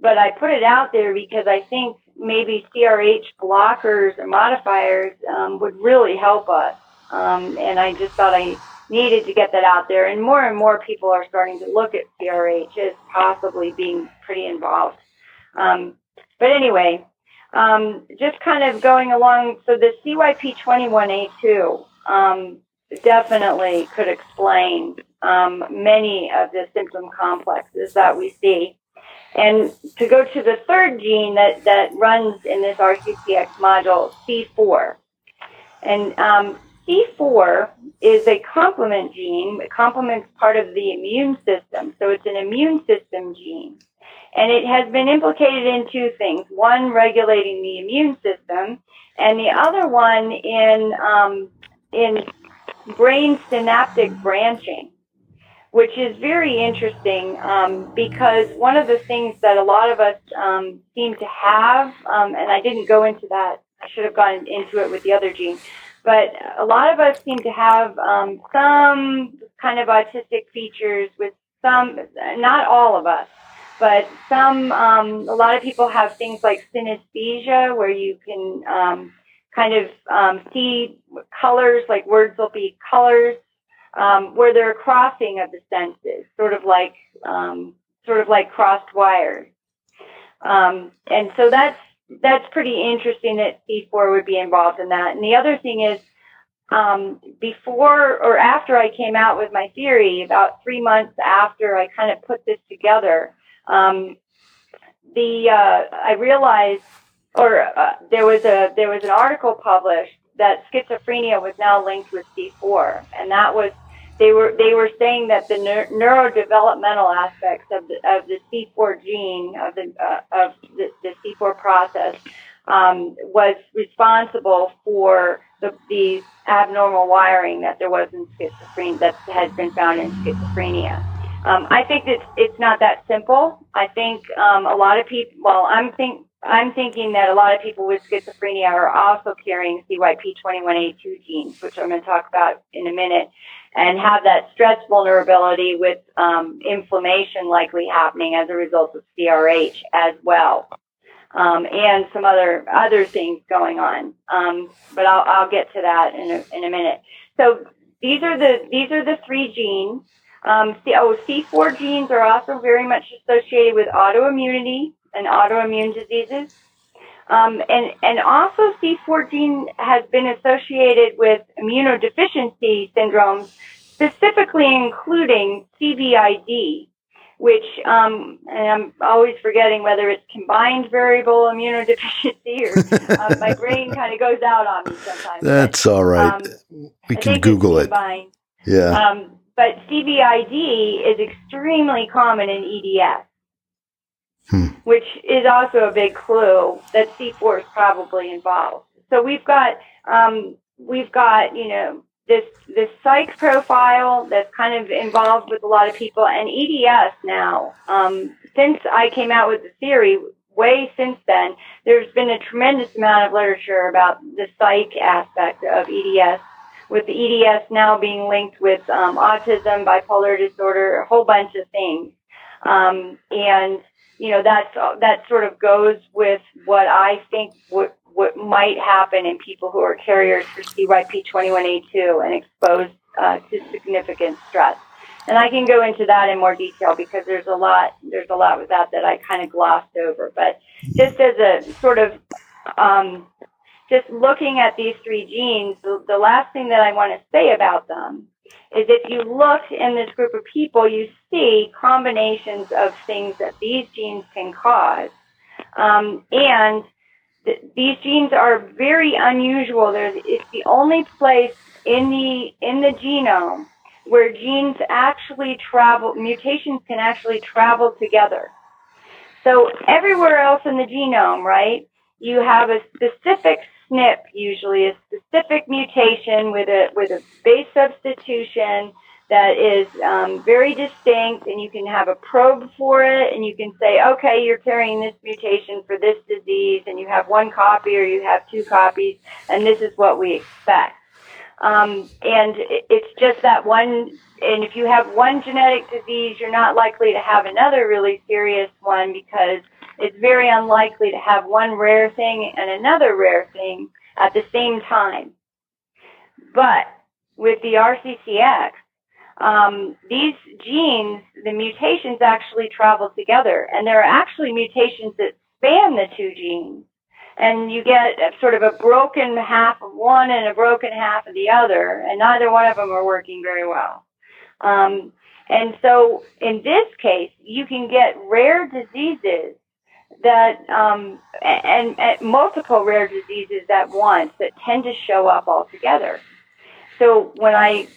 S3: But I put it out there because I think maybe CRH blockers or modifiers um, would really help us. Um, and I just thought I needed to get that out there. And more and more people are starting to look at CRH as possibly being pretty involved. Um, but anyway, um, just kind of going along. So the CYP21A2, um, definitely could explain um, many of the symptom complexes that we see. And to go to the third gene that, that runs in this RCCX module, C4. And um, C4 is a complement gene. It complements part of the immune system. So it's an immune system gene. And it has been implicated in two things. One, regulating the immune system, and the other one in, um, in brain synaptic branching, which is very interesting um, because one of the things that a lot of us um, seem to have, um, and I didn't go into that, I should have gone into it with the other gene, but a lot of us seem to have um, some kind of autistic features with some, not all of us, but some, um, a lot of people have things like synesthesia where you can um, kind of um, see colors, like words will be colors, um, where they're crossing of the senses, sort of like, um, sort of like crossed wires. Um, and so that's that's pretty interesting that C4 would be involved in that. And the other thing is, um, before or after I came out with my theory, about three months after I kind of put this together, um, the uh, I realized, or uh, there was a there was an article published that schizophrenia was now linked with C4, and that was they were they were saying that the neur- neurodevelopmental aspects of the of the C4 gene of the uh, of the, the C4 process um, was responsible for the, the abnormal wiring that there was in schizophrenia that has been found in schizophrenia. Um, I think that it's not that simple. I think um, a lot of people. Well, I'm think I'm thinking that a lot of people with schizophrenia are also carrying CYP21A2 genes, which I'm going to talk about in a minute, and have that stress vulnerability with um, inflammation likely happening as a result of CRH as well, um, and some other other things going on. Um, but I'll, I'll get to that in a, in a minute. So these are the these are the three genes. Um, C, oh, C4 genes are also very much associated with autoimmunity and autoimmune diseases. Um, and, and also C14 has been associated with immunodeficiency syndromes, specifically including CVID, which, um, and I'm always forgetting whether it's combined variable immunodeficiency or uh, my brain kind of goes out on me sometimes.
S2: That's all right.
S3: Um,
S2: we can Google it. Yeah.
S3: Um, but CVID is extremely common in EDS,
S2: Hmm.
S3: which is also a big clue that C4 is probably involved. So we've got um, we've got you know this this psych profile that's kind of involved with a lot of people, and EDS now. Um, since I came out with the theory, way since then, there's been a tremendous amount of literature about the psych aspect of EDS with the EDS now being linked with um, autism, bipolar disorder, a whole bunch of things. Um, and you know that's that sort of goes with what I think what what might happen in people who are carriers for CYP21A2 and exposed uh, to significant stress. And I can go into that in more detail because there's a lot there's a lot with that that I kind of glossed over. But just as a sort of um, just looking at these three genes, the, the last thing that I want to say about them is if you look in this group of people, you see combinations of things that these genes can cause. Um, and th- these genes are very unusual. There's, it's the only place in the, in the genome where genes actually travel, mutations can actually travel together. So everywhere else in the genome, right, you have a specific SNP, usually a specific mutation with a with a base substitution that is um, very distinct, and you can have a probe for it, and you can say, okay, you're carrying this mutation for this disease, and you have one copy or you have two copies, and this is what we expect. Um, and it's just that one. And if you have one genetic disease, you're not likely to have another really serious one because it's very unlikely to have one rare thing and another rare thing at the same time. But with the RCCX, um, these genes, the mutations actually travel together, and there are actually mutations that span the two genes. and you get sort of a broken half of one and a broken half of the other, and neither one of them are working very well. Um, and so in this case, you can get rare diseases that, um, and, and multiple rare diseases at once that tend to show up all together. So when I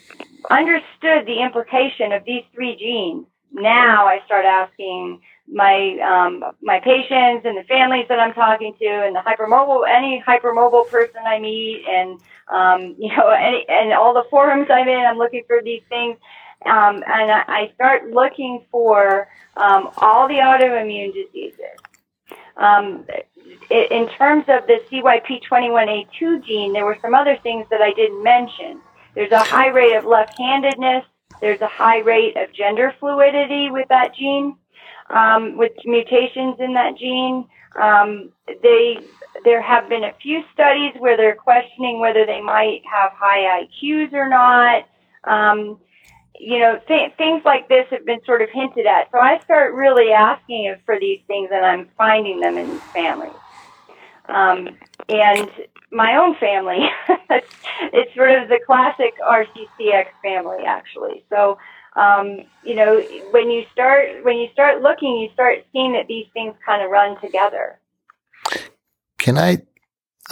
S3: understood the implication of these three genes, now I start asking my um, my patients and the families that I'm talking to, and the hypermobile any hypermobile person I meet, and um, you know, any, and all the forums I'm in, I'm looking for these things, um, and I, I start looking for um, all the autoimmune diseases. Um, in terms of the CYP21A2 gene, there were some other things that I didn't mention. There's a high rate of left-handedness. There's a high rate of gender fluidity with that gene, um, with mutations in that gene. Um, they there have been a few studies where they're questioning whether they might have high IQs or not. Um, you know, th- things like this have been sort of hinted at. So I start really asking for these things, and I'm finding them in families. Um, and my own family, it's sort of the classic RCCX family, actually. So, um, you know, when you start when you start looking, you start seeing that these things kind of run together.
S2: Can I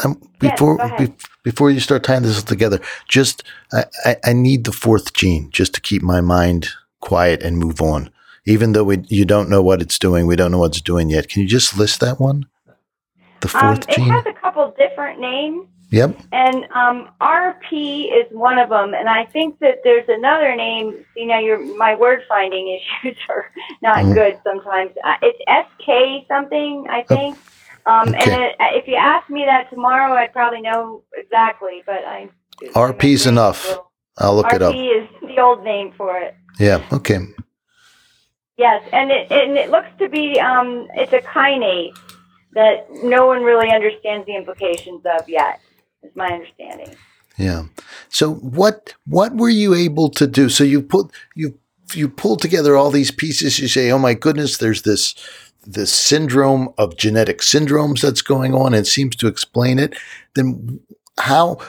S2: um, before
S3: yes,
S2: be, before you start tying this together, just I, I, I, need the fourth gene just to keep my mind quiet and move on. Even though we, you don't know what it's doing, we don't know what it's doing yet. Can you just list that one? The
S3: um,
S2: fourth
S3: um,
S2: gene.
S3: It has a couple different names.
S2: Yep.
S3: And um, RP is one of them, and I think that there's another name. You know, your my word finding issues are not mm-hmm. good sometimes. Uh, it's SK something, I think. Um,
S2: okay.
S3: And it, if you ask me that tomorrow, I'd probably know exactly. But I
S2: RP's enough. I'll look
S3: RP
S2: it up.
S3: RP is the old name for it.
S2: Yeah. Okay.
S3: Yes, and it and it looks to be um, it's a kinase that no one really understands the implications of yet. Is my understanding.
S2: Yeah. So what what were you able to do? So you put you you pull together all these pieces. You say, "Oh my goodness, there's this." This syndrome of genetic syndromes that's going on and seems to explain it, then how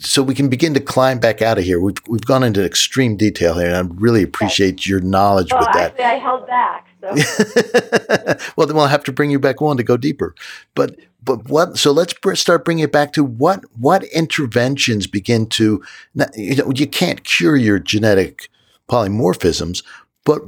S2: so we can begin to climb back out of here. We've we've gone into extreme detail here, and I really appreciate your knowledge
S3: well,
S2: with that.
S3: Actually, I held back. So.
S2: well, then we'll have to bring you back on to go deeper. But but what? So let's start bringing it back to what what interventions begin to you know you can't cure your genetic polymorphisms, but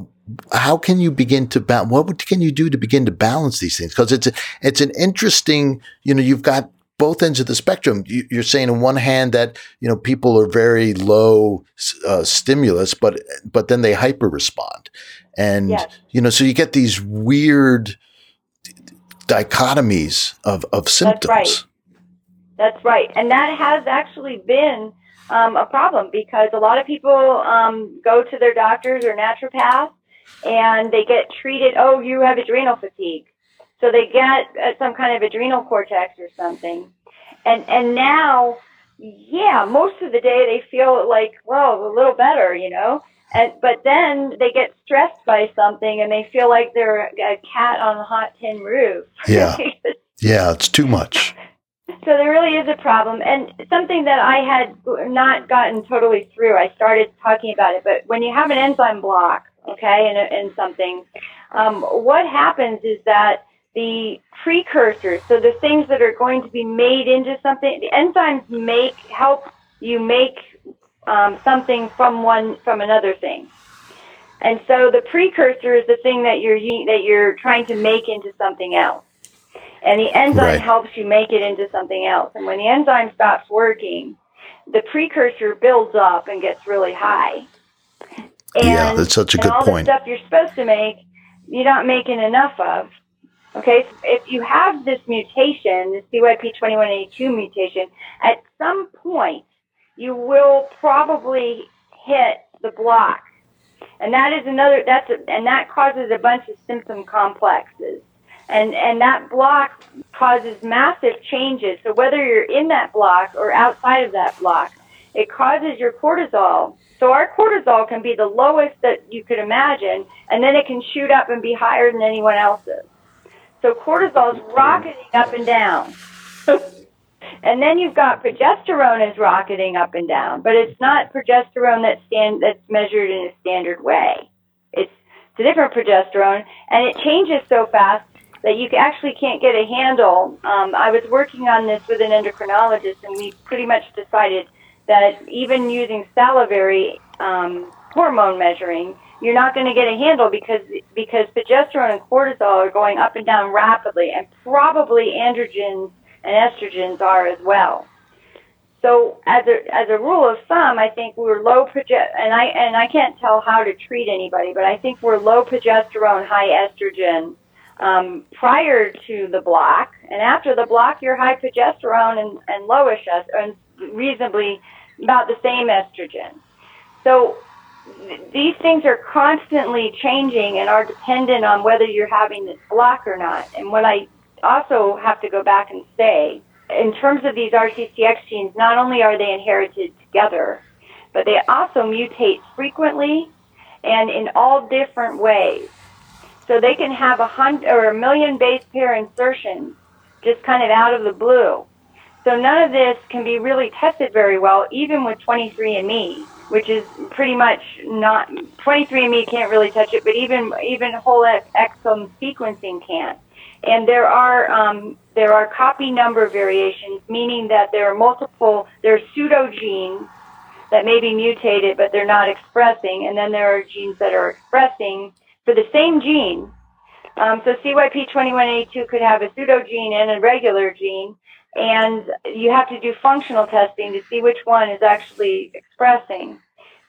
S2: how can you begin to balance? What can you do to begin to balance these things? Because it's a, it's an interesting, you know, you've got both ends of the spectrum. You, are saying on one hand that you know people are very low uh, stimulus, but but then they hyper respond, and
S3: yes.
S2: you know, so you get these weird dichotomies of of symptoms.
S3: That's right. That's right, and that has actually been um, a problem because a lot of people um, go to their doctors or naturopaths and they get treated. Oh, you have adrenal fatigue, so they get uh, some kind of adrenal cortex or something, and and now, yeah, most of the day they feel like well a little better, you know. And, but then they get stressed by something and they feel like they're a cat on a hot tin roof.
S2: Yeah. yeah, it's too much.
S3: So there really is a problem, and something that I had not gotten totally through. I started talking about it, but when you have an enzyme block, okay, in, in something, um, what happens is that the precursors, so the things that are going to be made into something, the enzymes make help you make um, something from one from another thing. And so the precursor is the thing that you're that you're trying to make into something else. And the enzyme right. helps you make it into something else. And when the enzyme stops working, the precursor builds up and gets really high.
S2: And, yeah, that's such a good
S3: all
S2: point.
S3: The stuff you're supposed to make, you're not making enough of. Okay, so if you have this mutation, this CYP21A2 mutation, at some point you will probably hit the block, and that is another. That's a, and that causes a bunch of symptom complexes and and that block causes massive changes. So whether you're in that block or outside of that block, it causes your cortisol. So our cortisol can be the lowest that you could imagine, and then it can shoot up and be higher than anyone else's. So cortisol is rocketing up and down. and then you've got progesterone is rocketing up and down, but it's not progesterone that's stand that's measured in a standard way. It's it's a different progesterone, and it changes so fast that you actually can't get a handle. Um, I was working on this with an endocrinologist, and we pretty much decided that even using salivary um, hormone measuring, you're not going to get a handle because because progesterone and cortisol are going up and down rapidly, and probably androgens and estrogens are as well. So as a as a rule of thumb, I think we're low proge and I and I can't tell how to treat anybody, but I think we're low progesterone, high estrogen um, prior to the block, and after the block, you're high progesterone and, and lowish and reasonably about the same estrogen. So th- these things are constantly changing and are dependent on whether you're having this block or not. And what I also have to go back and say, in terms of these RCCX genes, not only are they inherited together, but they also mutate frequently and in all different ways. So they can have a hundred or a million base pair insertions just kind of out of the blue. So none of this can be really tested very well, even with 23andMe, which is pretty much not 23andMe can't really touch it, but even even whole exome sequencing can't. And there are um, there are copy number variations, meaning that there are multiple there are pseudogenes that may be mutated, but they're not expressing, and then there are genes that are expressing for the same gene. Um, so CYP21A2 could have a pseudogene and a regular gene, and you have to do functional testing to see which one is actually expressing.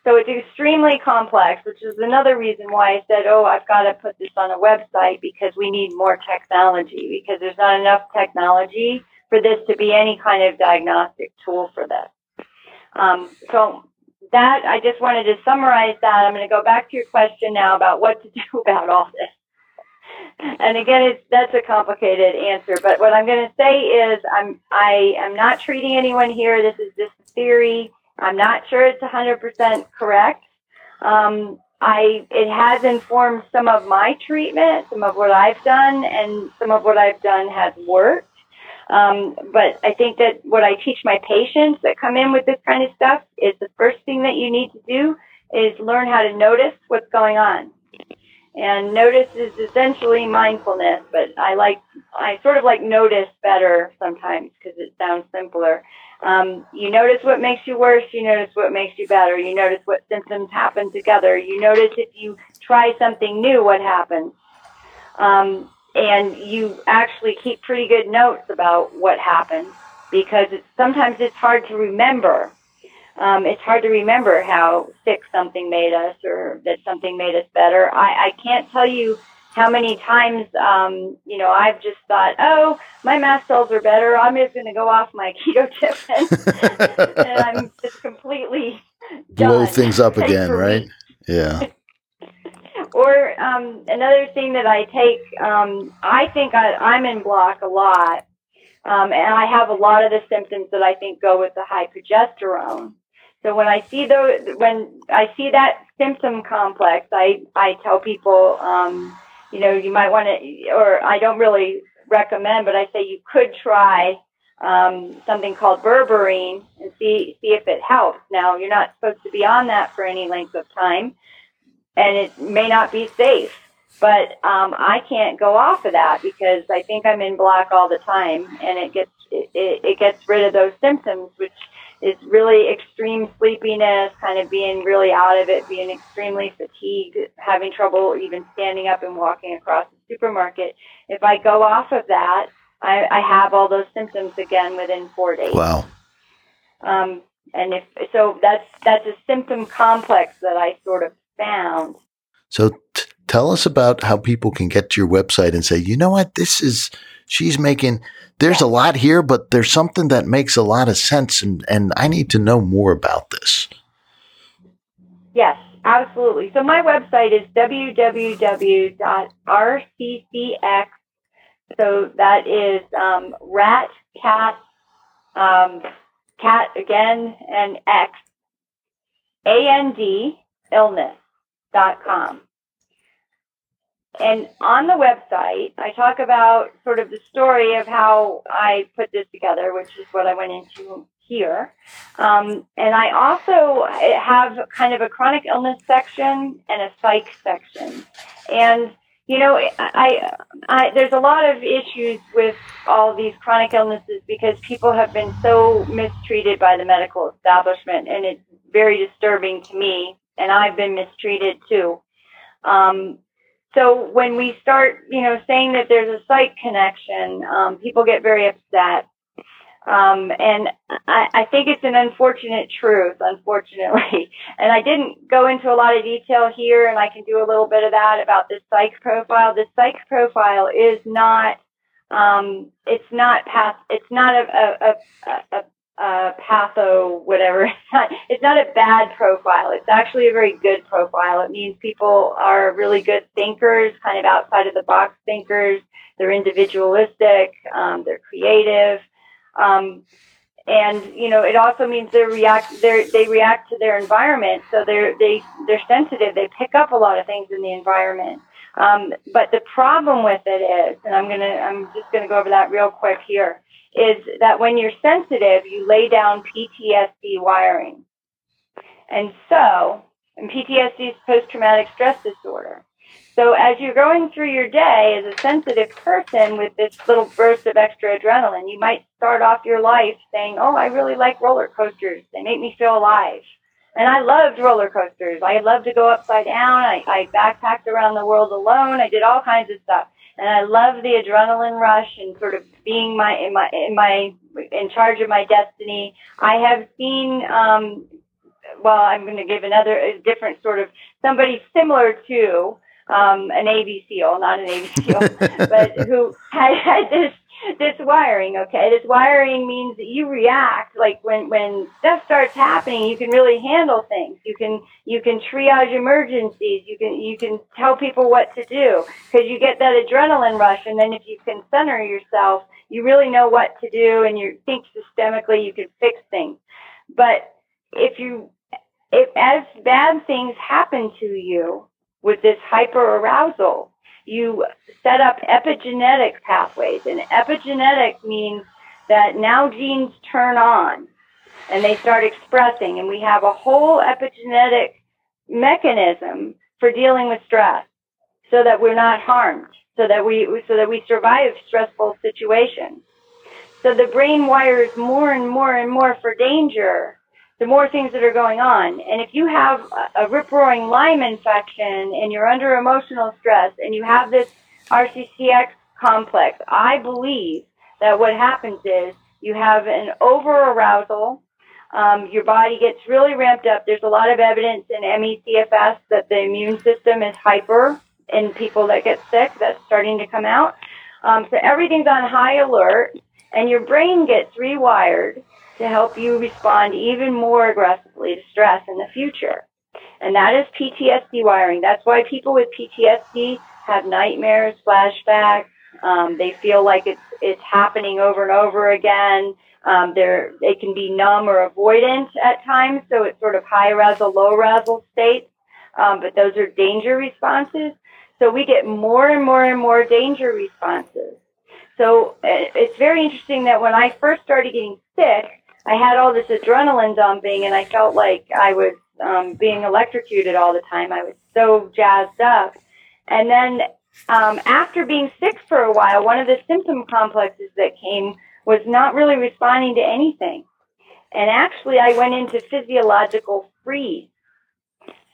S3: So it's extremely complex, which is another reason why I said, oh, I've got to put this on a website because we need more technology because there's not enough technology for this to be any kind of diagnostic tool for this. Um, so that I just wanted to summarize that. I'm going to go back to your question now about what to do about all this. And again, it's, that's a complicated answer. But what I'm going to say is, I'm I am not treating anyone here. This is just theory. I'm not sure it's 100% correct. Um, I it has informed some of my treatment, some of what I've done, and some of what I've done has worked. Um, but I think that what I teach my patients that come in with this kind of stuff is the first thing that you need to do is learn how to notice what's going on. And notice is essentially mindfulness, but I like, I sort of like notice better sometimes because it sounds simpler. Um, you notice what makes you worse, you notice what makes you better, you notice what symptoms happen together, you notice if you try something new, what happens. Um, and you actually keep pretty good notes about what happened because it's, sometimes it's hard to remember. Um, it's hard to remember how sick something made us or that something made us better. I, I can't tell you how many times, um, you know, I've just thought, oh, my mast cells are better. I'm just going to go off my keto ketotifen, and I'm just completely
S2: blow
S3: done.
S2: things up again, right? Yeah.
S3: Or um, another thing that I take, um, I think I, I'm in block a lot, um, and I have a lot of the symptoms that I think go with the high progesterone. So when I see those, when I see that symptom complex, I I tell people, um, you know, you might want to, or I don't really recommend, but I say you could try um, something called berberine and see see if it helps. Now you're not supposed to be on that for any length of time and it may not be safe. But um, I can't go off of that because I think I'm in black all the time, and it gets it, it gets rid of those symptoms, which is really extreme sleepiness, kind of being really out of it, being extremely fatigued, having trouble even standing up and walking across the supermarket. If I go off of that, I, I have all those symptoms again within four days.
S2: Wow.
S3: Um, and if so, that's that's a symptom complex that I sort of found.
S2: So t- tell us about how people can get to your website and say, you know what, this is, she's making, there's a lot here, but there's something that makes a lot of sense and, and I need to know more about this.
S3: Yes, absolutely. So my website is www.rccx. So that is um, rat, cat, um, cat again, and X, A N and on the website, I talk about sort of the story of how I put this together, which is what I went into here. Um, and I also have kind of a chronic illness section and a psych section. And you know, I, I, there's a lot of issues with all these chronic illnesses because people have been so mistreated by the medical establishment, and it's very disturbing to me. And I've been mistreated too. Um, so when we start, you know, saying that there's a psych connection, um, people get very upset. Um, and I, I think it's an unfortunate truth, unfortunately. And I didn't go into a lot of detail here, and I can do a little bit of that about this psych profile. The psych profile is not, um, it's not path, it's not a, a, a, a uh, patho, whatever. It's not, a bad profile. It's actually a very good profile. It means people are really good thinkers, kind of outside of the box thinkers. They're individualistic. Um, they're creative. Um, and you know, it also means they react. They they react to their environment, so they're they they're sensitive. They pick up a lot of things in the environment. Um, but the problem with it is, and I'm gonna I'm just gonna go over that real quick here is that when you're sensitive, you lay down PTSD wiring. And so, and PTSD is post traumatic stress disorder. So as you're going through your day as a sensitive person with this little burst of extra adrenaline, you might start off your life saying, Oh, I really like roller coasters. They make me feel alive. And I loved roller coasters. I loved to go upside down. I, I backpacked around the world alone. I did all kinds of stuff and I love the adrenaline rush and sort of being my in my in my in charge of my destiny. I have seen. Um, well, I'm going to give another a different sort of somebody similar to um, an Navy SEAL, not a Navy SEAL, but who had, had this this wiring, okay? This wiring means that you react like when when stuff starts happening, you can really handle things. You can you can triage emergencies. You can you can tell people what to do because you get that adrenaline rush, and then if you can center yourself, you really know what to do, and you think systemically. You can fix things, but if you if as bad things happen to you with this hyper arousal you set up epigenetic pathways. And epigenetic means that now genes turn on and they start expressing. And we have a whole epigenetic mechanism for dealing with stress so that we're not harmed, so that we, so that we survive stressful situations. So the brain wires more and more and more for danger the more things that are going on. And if you have a, rip roaring Lyme infection and you're under emotional stress and you have this RCCX complex, I believe that what happens is you have an over arousal. Um, your body gets really ramped up. There's a lot of evidence in ME/CFS that the immune system is hyper in people that get sick. That's starting to come out. Um, so everything's on high alert, and your brain gets rewired to help you respond even more aggressively to stress in the future. And that is PTSD wiring. That's why people with PTSD have nightmares, flashbacks. Um, they feel like it's it's happening over and over again. Um, they're they can be numb or avoidant at times, so it's sort of high arousal, low arousal states. Um, but those are danger responses. So we get more and more and more danger responses. So uh, it's very interesting that when I first started getting sick, I had all this adrenaline dumping and I felt like I was um, being electrocuted all the time. I was so jazzed up. And then um, after being sick for a while, one of the symptom complexes that came was not really responding to anything. And actually, I went into physiological freeze.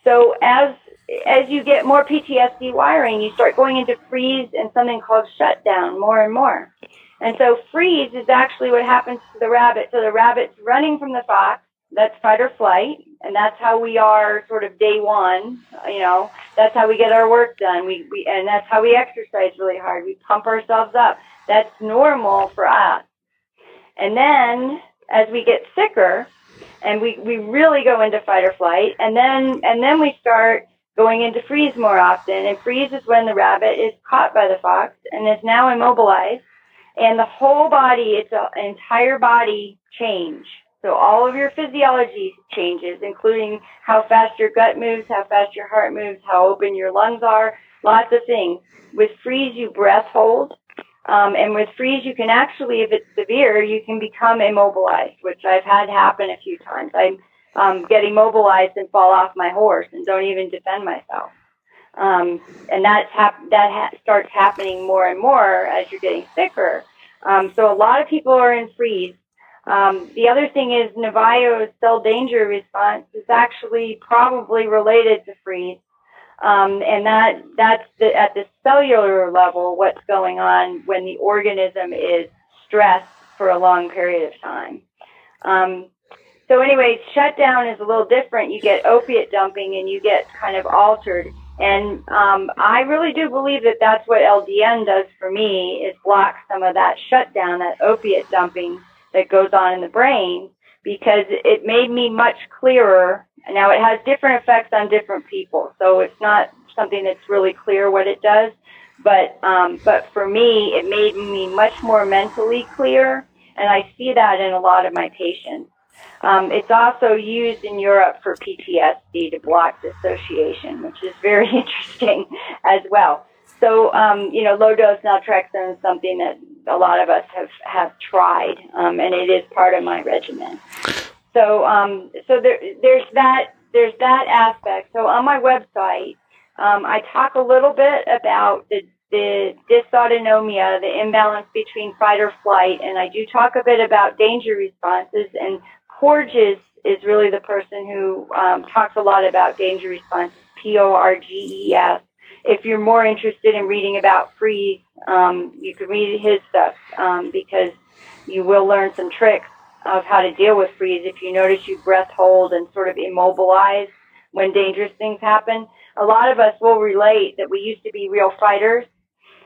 S3: So as as you get more PTSD wiring, you start going into freeze and something called shutdown more and more. And so freeze is actually what happens to the rabbit. So the rabbit's running from the fox. That's fight or flight. And that's how we are sort of day one. You know, that's how we get our work done. We, we, and that's how we exercise really hard. We pump ourselves up. That's normal for us. And then as we get sicker and we, we really go into fight or flight and then, and then we start going into freeze more often. And freeze is when the rabbit is caught by the fox and is now immobilized and the whole body, it's an entire body change. So all of your physiology changes, including how fast your gut moves, how fast your heart moves, how open your lungs are, lots of things. With freeze, you breath hold. Um, and with freeze, you can actually, if it's severe, you can become immobilized, which I've had happen a few times. I um, get immobilized and fall off my horse and don't even defend myself. Um, and that's hap- that ha- starts happening more and more as you're getting sicker. Um, so a lot of people are in freeze. Um, the other thing is Naviaux's cell danger response is actually probably related to freeze. Um, and that that's the, at the cellular level what's going on when the organism is stressed for a long period of time. Um, so anyway, shutdown is a little different. You get opiate dumping and you get kind of altered. And um, I really do believe that that's what LDN does for me is block some of that shutdown, that opiate dumping that goes on in the brain, because it made me much clearer. Now it has different effects on different people, so it's not something that's really clear what it does. But um, but for me, it made me much more mentally clear, and I see that in a lot of my patients. Um, it's also used in Europe for PTSD to block dissociation, which is very interesting as well. So, um, you know, low dose naltrexone is something that a lot of us have, have tried, um, and it is part of my regimen. So, um, so there, there's that, there's that aspect. So on my website, um, I talk a little bit about the, the dysautonomia, the imbalance between fight or flight, and I do talk a bit about danger responses and Porges is really the person who um, talks a lot about danger response, P O R G E S. If you're more interested in reading about freeze, um, you can read his stuff um, because you will learn some tricks of how to deal with freeze. If you notice you breath hold and sort of immobilize when dangerous things happen, a lot of us will relate that we used to be real fighters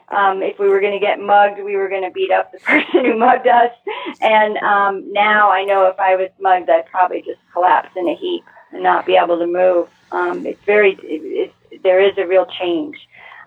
S3: um, if we were going to get mugged, we were going to beat up the person who mugged us. And um, now I know if I was mugged, I'd probably just collapse in a heap and not be able to move. Um, it's very, it, there is a real change.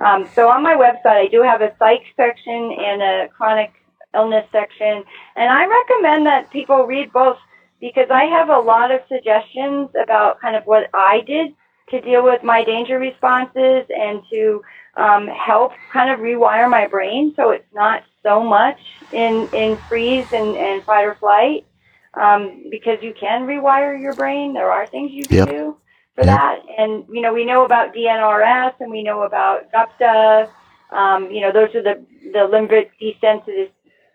S3: Um, so on my website, I do have a psych section and a chronic illness section, and I recommend that people read both because I have a lot of suggestions about kind of what I did to deal with my danger responses and to um, help kind of rewire my brain so it's not so much in, in freeze and, and fight or flight um, because you can rewire your brain. There are things you can yep. do for yep. that. And, you know, we know about DNRS and we know about GUPTA. Um, you know, those are the, the limbic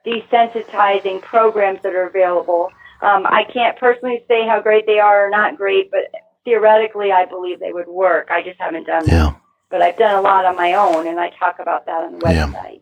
S3: desensitizing programs that are available. Um, I can't personally say how great they are or not great, but theoretically, I believe they would work. I just haven't done yeah. them. But I've done a lot on my own, and I talk about that on the website.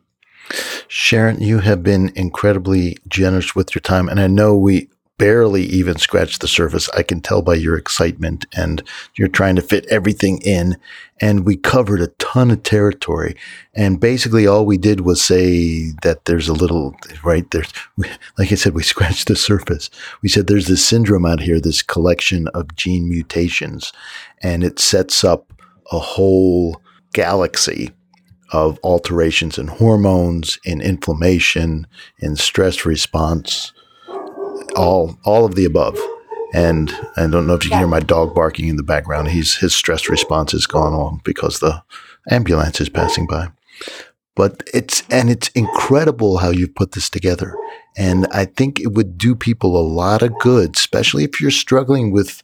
S2: Yeah. Sharon, you have been incredibly generous with your time, and I know we barely even scratched the surface. I can tell by your excitement and you're trying to fit everything in. And we covered a ton of territory. And basically all we did was say that there's a little, right? There's, like I said, we scratched the surface. We said there's this syndrome out here, this collection of gene mutations, and it sets up a whole galaxy of alterations in hormones, in inflammation, in stress response, all all of the above. And I don't know if you can hear my dog barking in the background. He's his stress response is gone on because the ambulance is passing by. But it's and it's incredible how you've put this together. And I think it would do people a lot of good, especially if you're struggling with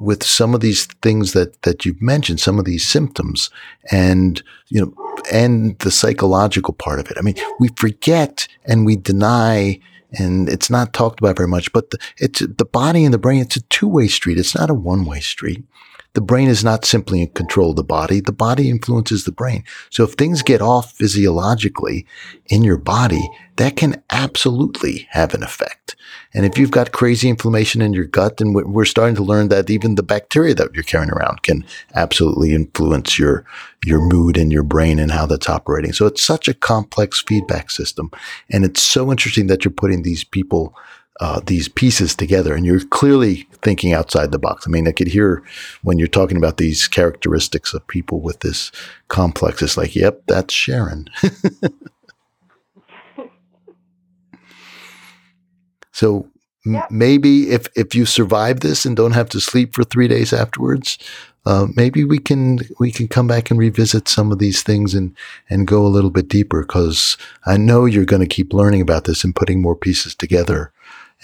S2: with some of these things that that you've mentioned, some of these symptoms, and you know, and the psychological part of it. I mean, we forget and we deny and it's not talked about very much, but the, it's the body and the brain, it's a two way street. It's not a one way street. The brain is not simply in control of the body. The body influences the brain. So if things get off physiologically in your body, that can absolutely have an effect. And if you've got crazy inflammation in your gut, then we're starting to learn that even the bacteria that you're carrying around can absolutely influence your, your mood and your brain and how that's operating. So it's such a complex feedback system. And it's so interesting that you're putting these people uh, these pieces together and you're clearly thinking outside the box. I mean, I could hear when you're talking about these characteristics of people with this complex, it's like, yep, that's Sharon. so M-. Maybe if if you survive this and don't have to sleep for three days afterwards, uh, maybe we can we can come back and revisit some of these things and and go a little bit deeper because I know you're going to keep learning about this and putting more pieces together,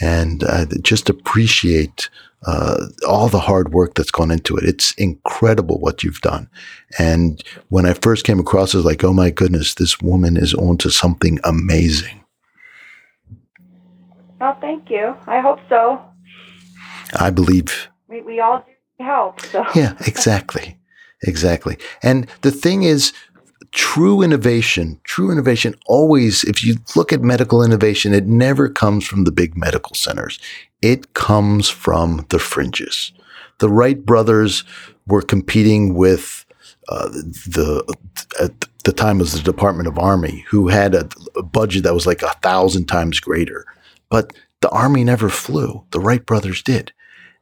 S2: and uh, just appreciate uh, all the hard work that's gone into it. It's incredible what you've done. And when I first came across it, I was like, oh my goodness, this woman is onto something amazing.
S3: Well, thank you. I hope so.
S2: I believe
S3: We, we all do help. So
S2: Yeah, exactly. Exactly. And the thing is, true innovation, true innovation always, if you look at medical innovation, it never comes from the big medical centers. It comes from the fringes. The Wright brothers were competing with uh, the at the time was the Department of Army, who had a, a budget that was like a thousand times greater. But the Army never flew. The Wright brothers did.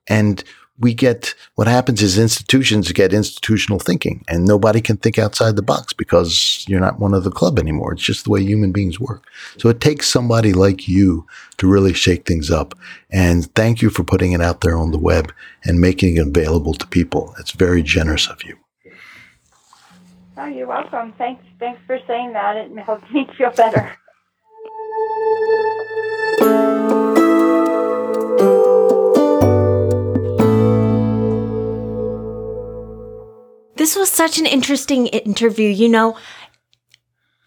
S2: And we get what happens is institutions get institutional thinking and nobody can think outside the box because you're not one of the club anymore. It's just the way human beings work. So it takes somebody like you to really shake things up. And thank you for putting it out there on the web and making it available to people. It's very generous of you.
S3: Oh, you're welcome. Thanks. Thanks for saying that. It helps me feel better.
S4: This was such an interesting interview. You know,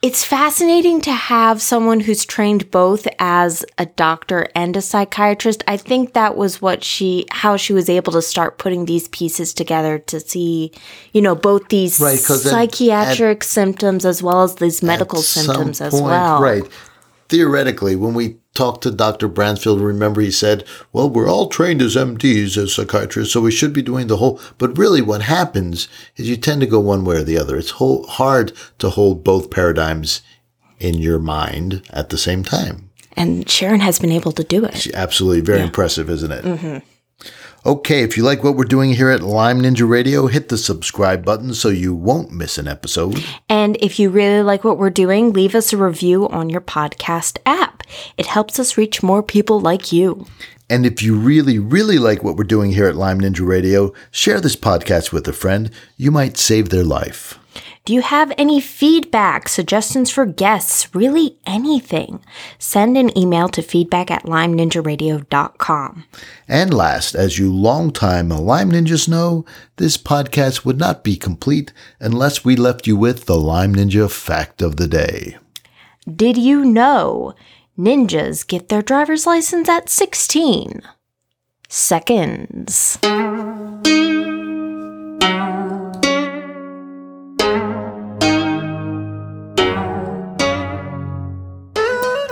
S4: it's fascinating to have someone who's trained both as a doctor and a psychiatrist. I think that was what she, how she was able to start putting these pieces together to see, you know, both these
S2: Right, 'cause at-
S4: psychiatric symptoms as well as these medical symptoms as well.
S2: Right. Theoretically, when we talked to Dr. Bransfield, remember he said, well, we're all trained as MDs, as psychiatrists, so we should be doing the whole. But really, what happens is you tend to go one way or the other. It's whole, hard to hold both paradigms in your mind at the same time.
S4: And Sharon has been able to do it.
S2: Absolutely. Very impressive, isn't it? Mm-hmm. Okay, if you like what we're doing here at Lyme Ninja Radio, hit the subscribe button so you won't miss an episode.
S4: And if you really like what we're doing, leave us a review on your podcast app. It helps us reach more people like you.
S2: And if you really, really like what we're doing here at Lyme Ninja Radio, share this podcast with a friend. You might save their life.
S4: Do you have any feedback, suggestions for guests, really anything? Send an email to feedback at lymeninjaradio.com.
S2: And last, as you longtime Lyme Ninjas know, this podcast would not be complete unless we left you with the Lyme Ninja fact of the day.
S4: Did you know ninjas get their driver's license at 16 seconds?